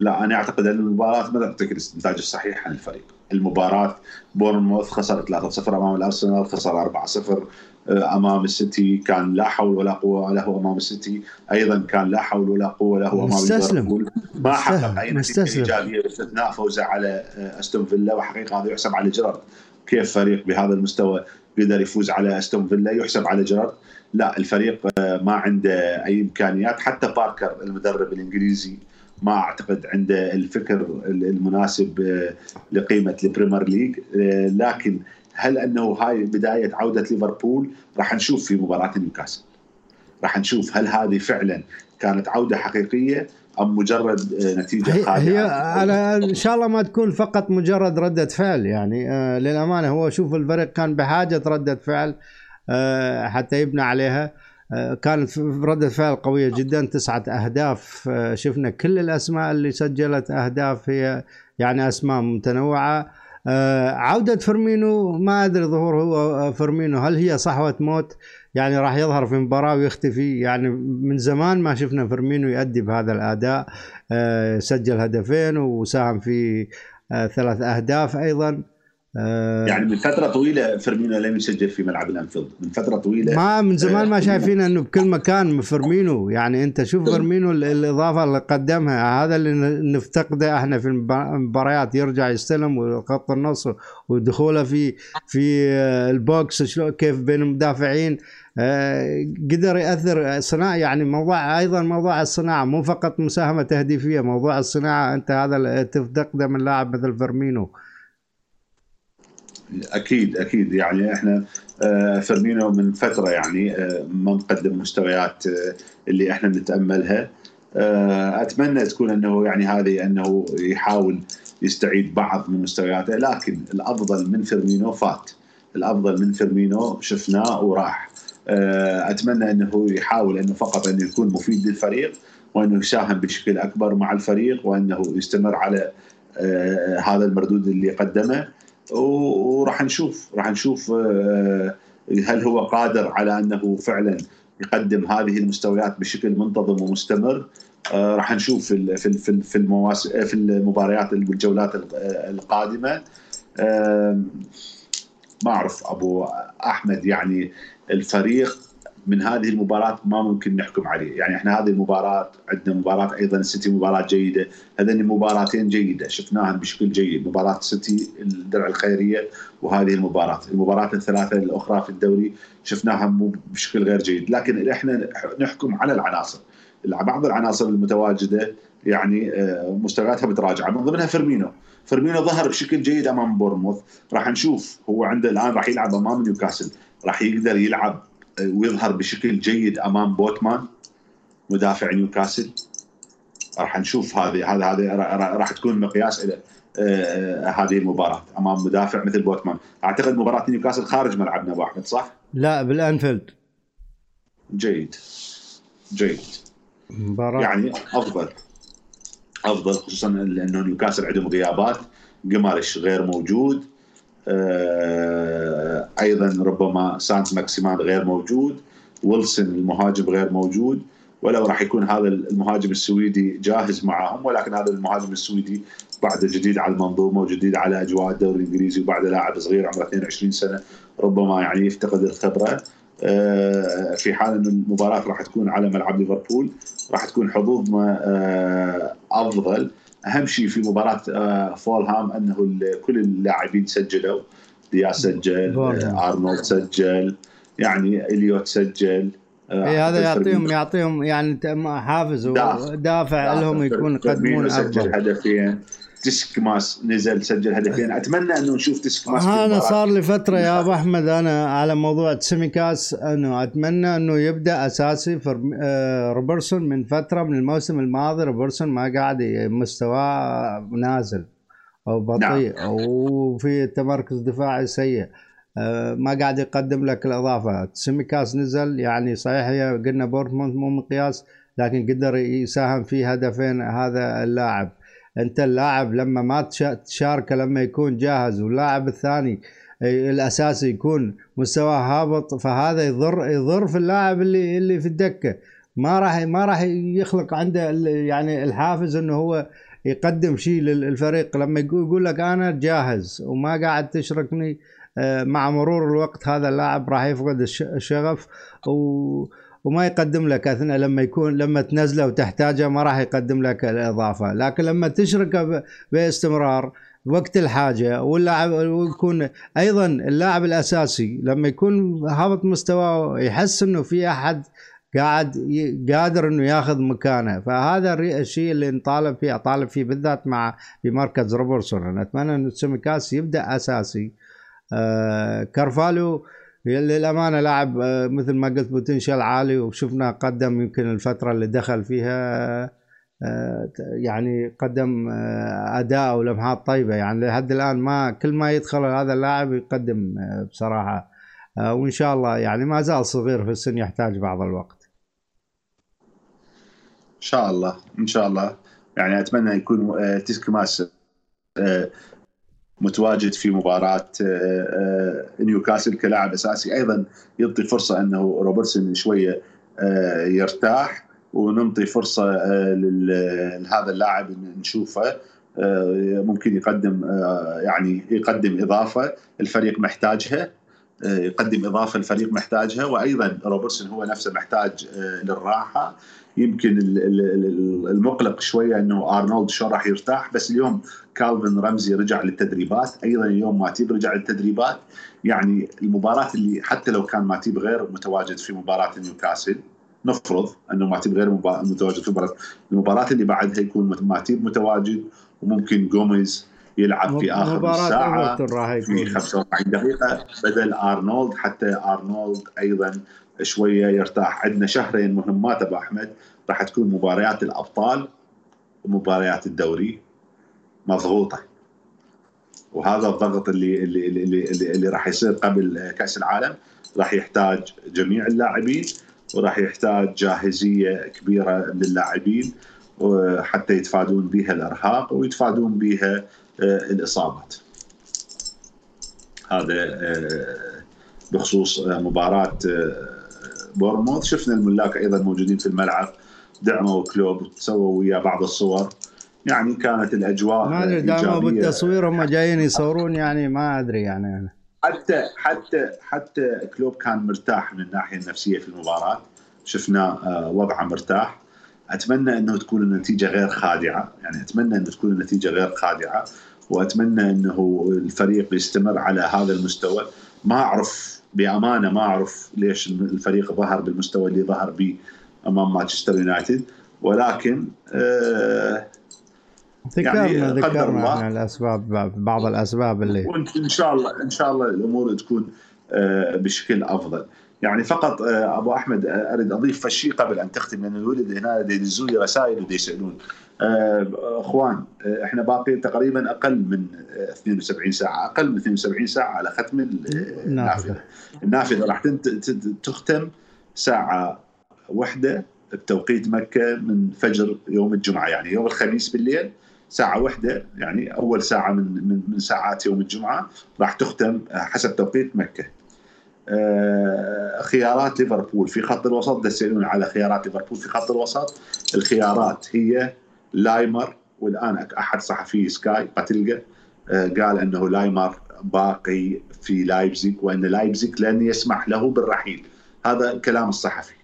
لا أنا أعتقد أن المباراة ما تعطيك الاستنتاج الصحيح عن الفريق. المباراة بورنموث خسر 3-0 أمام الأرسنال خسر 4-0 آه، أمام السيتي كان لا حول ولا قوة له أمام السيتي. أيضا كان لا حول ولا قوة له أمام
مستسلم
ما حقق أي نتيجة إيجابية باستثناء فوزه على آه، أستون فيلا. وحقيقة هذا يحسب على جيرارد كيف فريق بهذا المستوى قدر يفوز على أستون فيلا يحسب على جيرارد لا الفريق آه، ما عنده أي إمكانيات. حتى باركر المدرب الإنجليزي ما أعتقد عنده الفكر المناسب آه، لقيمة البريمير ليج. آه، لكن هل أنه هاي بداية عودة ليفربول؟ راح نشوف في مباراة نيوكاسل. راح نشوف هل هذه فعلا كانت عودة حقيقية أم مجرد آه، نتيجة
هي, هي أنا إن شاء الله ما تكون فقط مجرد ردة فعل يعني. آه للأمانة هو شوف الفريق كان بحاجة ردة فعل آه حتى يبنى عليها. آه، كانت ردة فعل قوية جدا تسعة أهداف. آه، شفنا كل الأسماء اللي سجلت أهداف هي يعني أسماء متنوعة. آه، عودة فيرمينو ما أدري ظهور هو فيرمينو هل هي صحوة موت؟ يعني راح يظهر في مباراة ويختفي. يعني من زمان ما شفنا فيرمينو يؤدي بهذا الأداء سجل هدفين وساهم في ثلاث أهداف أيضا.
آه، يعني من فترة طويلة فيرمينو لم يسجل في ملعب الأنفيلد. من فترة طويلة.
ما من زمان ما آه، شايفين إنه بكل مكان فيرمينو. يعني أنت شوف فيرمينو الإضافة اللي قدمها. هذا اللي نفتقده إحنا في المباريات يرجع يستلم وخط النص ودخوله في في ال box. كيف بين المدافعين. آه، قدر يأثر صناعة يعني موضوع أيضا موضوع الصناعة مو فقط مساهمة تهديفية موضوع الصناعة أنت هذا تفتقده من لاعب مثل فيرمينو.
أكيد أكيد. يعني إحنا آه، فيرمينو من فترة يعني آه، ما مقدم مستويات آه، اللي إحنا نتأملها. أتمنى تكون إنه يعني هذه إنه يحاول يستعيد بعض من مستوياته لكن الأفضل من فيرمينو فات. الأفضل من فيرمينو شفناه وراح. أتمنى أنه يحاول أنه فقط انه يكون مفيد للفريق وأنه يساهم بشكل أكبر مع الفريق وأنه يستمر على هذا المردود اللي قدمه. وراح نشوف راح نشوف آه، هل هو قادر على أنه فعلا يقدم هذه المستويات بشكل منتظم ومستمر. آه، راح نشوف في في في المواس في المباريات والجولات القادمة. ما أعرف أبو أحمد يعني الفريق من هذه المباراة ما ممكن نحكم عليه. يعني إحنا هذه المباراة عندنا مباراة أيضا السيتي مباراة جيدة. هذين مباراتين جيدة. شفناها بشكل جيد. مباراة السيتي الدرع الخيرية وهذه المباراة. المباراة الثلاثة الأخرى في الدوري شفناها بشكل غير جيد. لكن إحنا نحكم على العناصر. بعض العناصر المتواجدة يعني آه، مستوياتها متراجعة من ضمنها فيرمينو. فيرمينو ظهر بشكل جيد أمام بورنموث راح نشوف. هو عنده الآن راح يلعب أمام نيوكاسل. راح يقدر يلعب ويظهر بشكل جيد أمام بوتمان مدافع نيوكاسل. راح نشوف هذه هذا هذه راح تكون مقياس إلى آه، هذه المباراة أمام مدافع مثل بوتمان. أعتقد مباراة نيوكاسل خارج ملعبنا أبو أحمد صح؟
لا بالأنفيلد.
جيد. جيد. مباراة. يعني أفضل. أفضل خصوصا لأنه نيوكاسل عندهم غيابات غيمارايش غير موجود. آه، أيضا ربما سانت ماكسيمان غير موجود ويلسون المهاجم غير موجود ولو راح يكون هذا المهاجم السويدي جاهز معهم ولكن هذا المهاجم السويدي بعد جديد على المنظومة وجديد على أجواء الدوري الإنجليزي وبعد لاعب صغير عمره 22 سنة ربما يعني يفتقد الخبرة. آه، في حال إنه المباراة راح تكون على ملعب ليفربول راح تكون حظوظنا آه، أفضل. أهم شيء في مباراة آه، فولهام أنه كل اللاعبين سجلوا. ديا سجل أرنولد سجل يعني إليوت سجل
اي هذا يعطيهم يعطيهم يعني حافز ودافع لهم يكون يقدمون
أفضل. سجل هدفين تسكماس نزل سجل هدفين. أتمنى إنه نشوف تسكماس
أنا صار لي فترة يا أبو أحمد أنا على موضوع تسميكاس إنه أتمنى إنه يبدأ أساسي في آه، روبرتسون من فترة من الموسم الماضي. روبرتسون ما قاعد مستواه نازل أو بطيء نعم. أو في تمركز دفاعي سيء. ما قاعد يقدم لك الإضافة. سيميكاس نزل يعني صحيح هي قلنا بورنموث مو مقياس لكن قدر يساهم في هدفين هذا اللاعب. أنت اللاعب لما ما تشاركه لما يكون جاهز واللاعب الثاني الأساسي يكون مستواه هابط فهذا يضر يضر في اللاعب اللي اللي في الدكة. ما راح ما راح يخلق عنده يعني الحافز إنه هو يقدم شيء للفريق. لما يقول لك أنا جاهز وما قاعد تشركني آه، مع مرور الوقت هذا اللاعب راح يفقد الشغف. و وما يقدم لك أثناء لما يكون لما تنزله وتحتاجه ما راح يقدم لك الإضافة. لكن لما تشركه باستمرار وقت الحاجة واللاعب ويكون أيضا اللاعب الأساسي لما يكون هابط مستواه يحس إنه في أحد قاعد قادر إنه ياخذ مكانه. فهذا الشيء اللي نطالب فيه أطالب فيه بالذات مع في مركز روبرتسون. أنا أتمنى إنه سيميكاس يبدأ أساسي. آه كارفالو للامانه لاعب آه مثل ما قلت potential عالي وشفنا قدم يمكن الفترة اللي دخل فيها آه يعني قدم آه أداء ولمحات طيبة. يعني لحد الآن ما كل ما يدخل هذا اللاعب يقدم بصراحة. وإن شاء الله يعني ما زال صغير في السن يحتاج بعض الوقت.
إن شاء الله إن شاء الله. يعني أتمنى يكون تسكماس آه، متواجد في مباراة آه، نيوكاسل كلاعب أساسي. أيضا يعطي فرصة إنه روبرتسون شوية يرتاح وننطي فرصة لهذا اللاعب نشوفه. ممكن يقدم يعني يقدم إضافة الفريق محتاجها يقدم إضافة الفريق محتاجها وأيضا روبرتسون هو نفسه محتاج للراحة. يمكن المقلق شوية إنه أرنولد شو راح يرتاح بس اليوم كالفن رمزي رجع للتدريبات. أيضا اليوم ماتيب رجع للتدريبات. يعني المباراة اللي حتى لو كان ماتيب غير متواجد في مباراة نيوكاسل نفرض إنه ماتيب غير متواجد في المباراه المباراة اللي بعدها يكون ماتيب متواجد وممكن جوميز يلعب في آخر ساعه في 45 دقيقة بدل أرنولد. حتى أرنولد أيضا شوية يرتاح. عندنا شهرين مهمات أبو أحمد. راح تكون مباريات الأبطال ومباريات الدوري مضغوطة. وهذا الضغط اللي اللي اللي اللي, اللي راح يصير قبل كأس العالم. راح يحتاج جميع اللاعبين وراح يحتاج جاهزية كبيرة للاعبين حتى يتفادون بها الأرهاق ويتفادون بها آه، الإصابات. هذا آه، بخصوص آه، مباراه بورموث. شفنا الملاك أيضا موجودين في الملعب دعموا كلوب وسووا وياه بعض الصور. يعني كانت الأجواء
ما أدري دعموا بالتصوير هم جايين يصورون يعني ما أدري يعني.
حتى حتى حتى كلوب كان مرتاح من الناحية النفسية في المباراة. شفناه آه، وضعه مرتاح. أتمنى إنه تكون النتيجة غير خادعة. يعني أتمنى إنه تكون النتيجة غير خادعة. وأتمنى إنه الفريق يستمر على هذا المستوى. ما أعرف بأمانة ما أعرف ليش الفريق ظهر بالمستوى اللي ظهر به أمام مانشستر يونايتد ولكن آه
ذكرنا يعني ذكرنا إحنا الأسباب بعض الأسباب اللي
إن شاء الله إن شاء الله الأمور تكون آه بشكل أفضل. يعني فقط آه أبو أحمد آه، أريد أضيف شيء قبل أن تختم لأن الولد هنا يدزوا لي رسائل ويسألون. آه، أخوان إحنا باقي تقريبا أقل من 72 ساعة أقل من 72 ساعة على ختم النافذة. النافذة راح تختم ساعة واحدة بتوقيت مكة من فجر يوم الجمعة يعني يوم الخميس بالليل ساعة واحدة يعني أول ساعة من من, من ساعات يوم الجمعة راح تختم حسب توقيت مكة. خيارات ليفربول. في خط الوسط تسألون على خيارات ليفربول. في خط الوسط الخيارات هي لايمر والآن أحد صحفي سكاي باتلجا آه، قال إنه لايمر باقي في لايبزيج وإن لايبزيج لن يسمح له بالرحيل. هذا كلام الصحفي.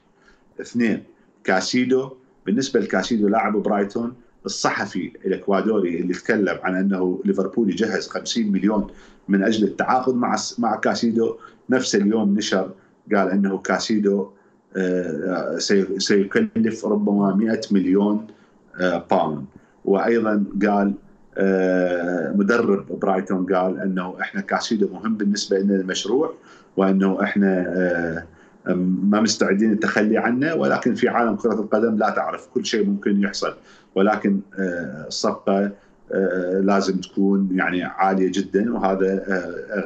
اثنين كاسيدو بالنسبة لكاسيدو لاعب برايتون الصحفي الإكوادوري اللي تكلم عن إنه ليفربول يجهز 50 مليون من أجل التعاقد مع مع كاسيدو نفس اليوم نشر قال إنه كاسيدو آه، سيكلف ربما 100 مليون pound وأيضا قال آه، مدرب برايتون قال إنه إحنا كاسيدو مهم بالنسبة لنا المشروع وإنه إحنا آه، ما مستعدين التخلي عنه ولكن في عالم كرة القدم لا تعرف. كل شيء ممكن يحصل. ولكن آه، الصفقة لازم تكون يعني عالية جدا وهذا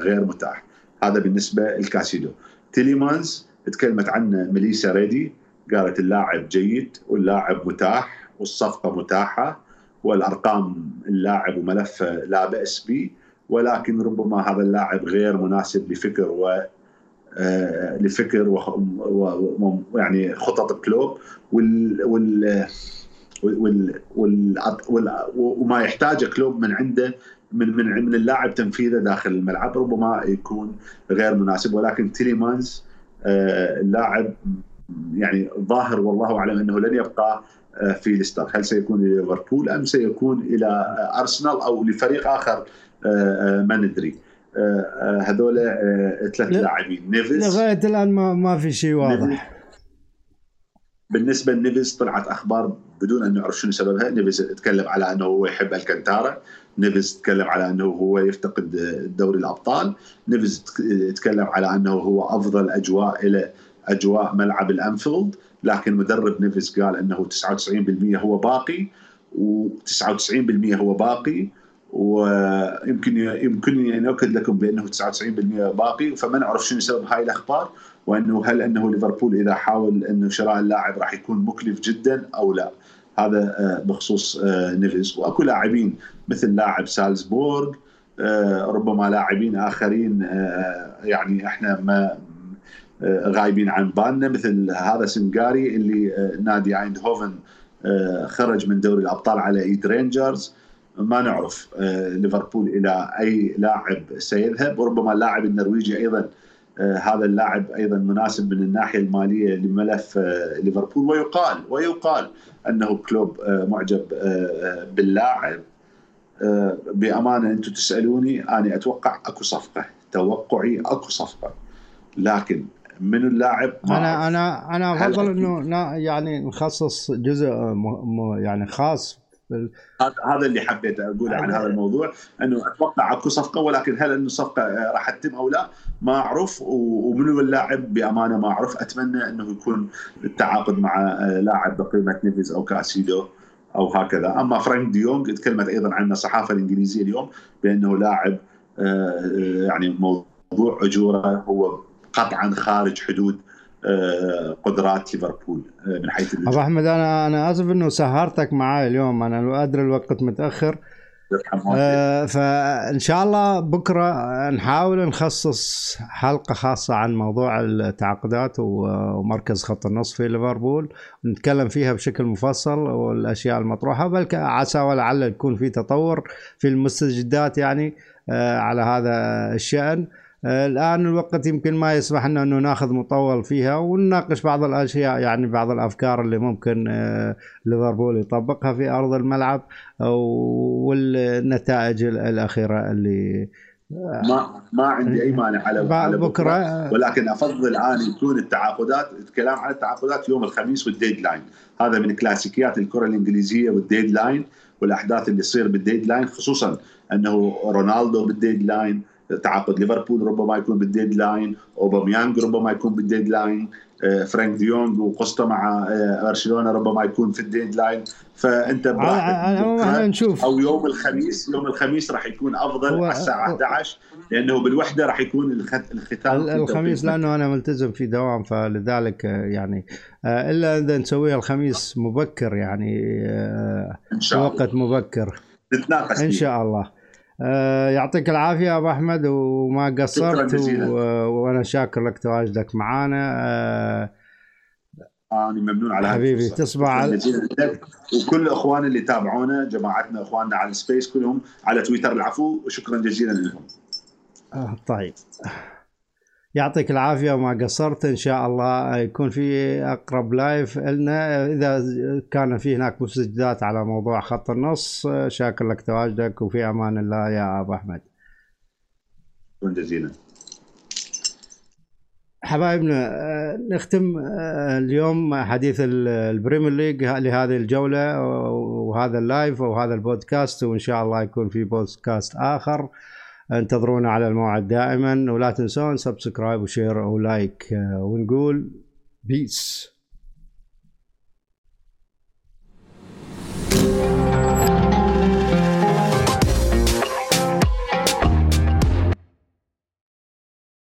غير متاح. هذا بالنسبة لكاسيدو. تيليمانز تكلمت عنه ميليسا ريدي قالت اللاعب جيد واللاعب متاح والصفقة متاحة والأرقام اللاعب وملفه لا بأس به ولكن ربما هذا اللاعب غير مناسب لفكر و آه، لفكر ويعني خطط كلوب وال وال وال وال وما يحتاجه كلوب من عنده من من من اللاعب تنفيذه داخل الملعب ربما يكون غير مناسب. ولكن تيليمانز آه، اللاعب يعني ظاهر والله أعلم أنه لن يبقى آه، في ليستر. هل سيكون ليفربول أم سيكون إلى أرسنال أو لفريق آخر؟ ما ندري. هذول ثلاث لاعبين.
نيفز لغايه الآن ما ما في شيء واضح.
بالنسبة لنيفز طلعت أخبار بدون أن نعرف شنو سببها. نيفز تكلم على أنه هو يحب الكنتارا نيفز تكلم على أنه هو يفتقد دوري الأبطال. نيفز تكلم على أنه هو أفضل أجواء إلى أجواء ملعب الأنفيلد. لكن مدرب نيفز قال أنه 99% هو باقي و99% هو باقي ويمكن يمكنني ان اؤكد لكم بأنه 99% باقي. فما نعرف شنو سبب هاي الأخبار. وأنه هل أنه ليفربول إذا حاول أنه شراء اللاعب راح يكون مكلف جدا أو لا؟ هذا آه، بخصوص آه، نيفيز وأكو لاعبين مثل لاعب سالزبورغ آه، ربما لاعبين آخرين يعني إحنا ما غايبين عن بالنا مثل هذا سنغاري اللي نادي آيندهوفن خرج من دوري الأبطال على إيد رينجرز. ما نعرف ليفربول إلى أي لاعب سيذهب. وربما اللاعب النرويجي أيضا هذا اللاعب أيضا مناسب من الناحية المالية لملف آه، ليفربول. ويقال ويقال أنه كلوب آه، معجب باللاعب. بأمانة أنتم تسألوني أنا أتوقع أكو صفقة توقعي أكو صفقة. لكن من اللاعب؟
أنا أنا أنا أفضل إنه يعني نخصص جزء يعني خاص
هذا اللي حبيت أقوله عن هذا الموضوع أنه أتوقع أكو صفقة ولكن هل إنه الصفقه راح تتم أو لا ما أعرف ومنو اللاعب؟ بأمانة ما أعرف. أتمنى إنه يكون التعاقد مع لاعب بقيمة نيفيز أو كاسيدو أو هكذا. أما فرانك ديونج تكلمت أيضا عن الصحافة الإنجليزية اليوم بأنه لاعب آه، يعني موضوع أجوره هو قطعا خارج حدود آه، قدرات ليفربول آه، من حيث
ابو أحمد أنا أنا آسف إنه سهرتك معي اليوم. أنا أدري الوقت متأخر. آه فإن شاء الله بكرة نحاول نخصص حلقة خاصة عن موضوع التعاقدات ومركز خط النص في ليفربول. نتكلم فيها بشكل مفصل والأشياء المطروحة بل عسى ولعل يكون في تطور في المستجدات يعني آه على هذا الشأن. آه، الآن الوقت يمكن ما يسمح لنا أنه نأخذ مطول فيها ونناقش بعض الأشياء يعني بعض الأفكار اللي ممكن آه، ليفربول يطبقها في أرض الملعب والنتائج الأخيرة اللي
آه، ما ما عندي أي مانع على, على بكرة. ولكن أفضل الان يكون التعاقدات الكلام عن التعاقدات يوم الخميس وال deadline هذا من كلاسيكيات الكرة الإنجليزية وال deadline والأحداث اللي تصير بال deadline خصوصا أنه رونالدو بال deadline تعاقد ليفربول ربما يكون بال deadline اوباميانج ربما يكون بال deadline آه، فرانك ديونج وقصته مع آه، برشلونة ربما يكون في ال deadline فانت
براحتك نشوف.
أو يوم الخميس يوم الخميس راح يكون أفضل على الساعة 11 لأنه بالوحدة راح يكون الختام
الخميس لأنه أنا ملتزم في دوام فلذلك آه، يعني إلا إذا نسويها الخميس مبكر يعني إن شاء الله. وقت مبكر.
نتناقش
إن شاء الله. آه، يعطيك العافية أبو أحمد وما قصرت و... وأنا شاكر لك تواجدك معنا
آه أنا ممنون على
حبيبي تصبح على
وكل إخواننا اللي تابعونا جماعتنا إخواننا على ال space كلهم على تويتر. العفو وشكرا جزيلا لهم.
آه طيب. يعطيك العافية وما قصرت. إن شاء الله يكون في أقرب live لنا إذا كان في هناك مستجدات على موضوع خط النص شاكر لك تواجدك وفي أمان الله يا أبو أحمد.
شكرا جزيلا.
حبايبنا نختم اليوم حديث البريمير ليج لهذه الجولة وهذا ال live وهذا البودكاست وإن شاء الله يكون في بودكاست آخر. انتظرونا على الموعد دائما ولا تنسون subscribe و share و like ونقول peace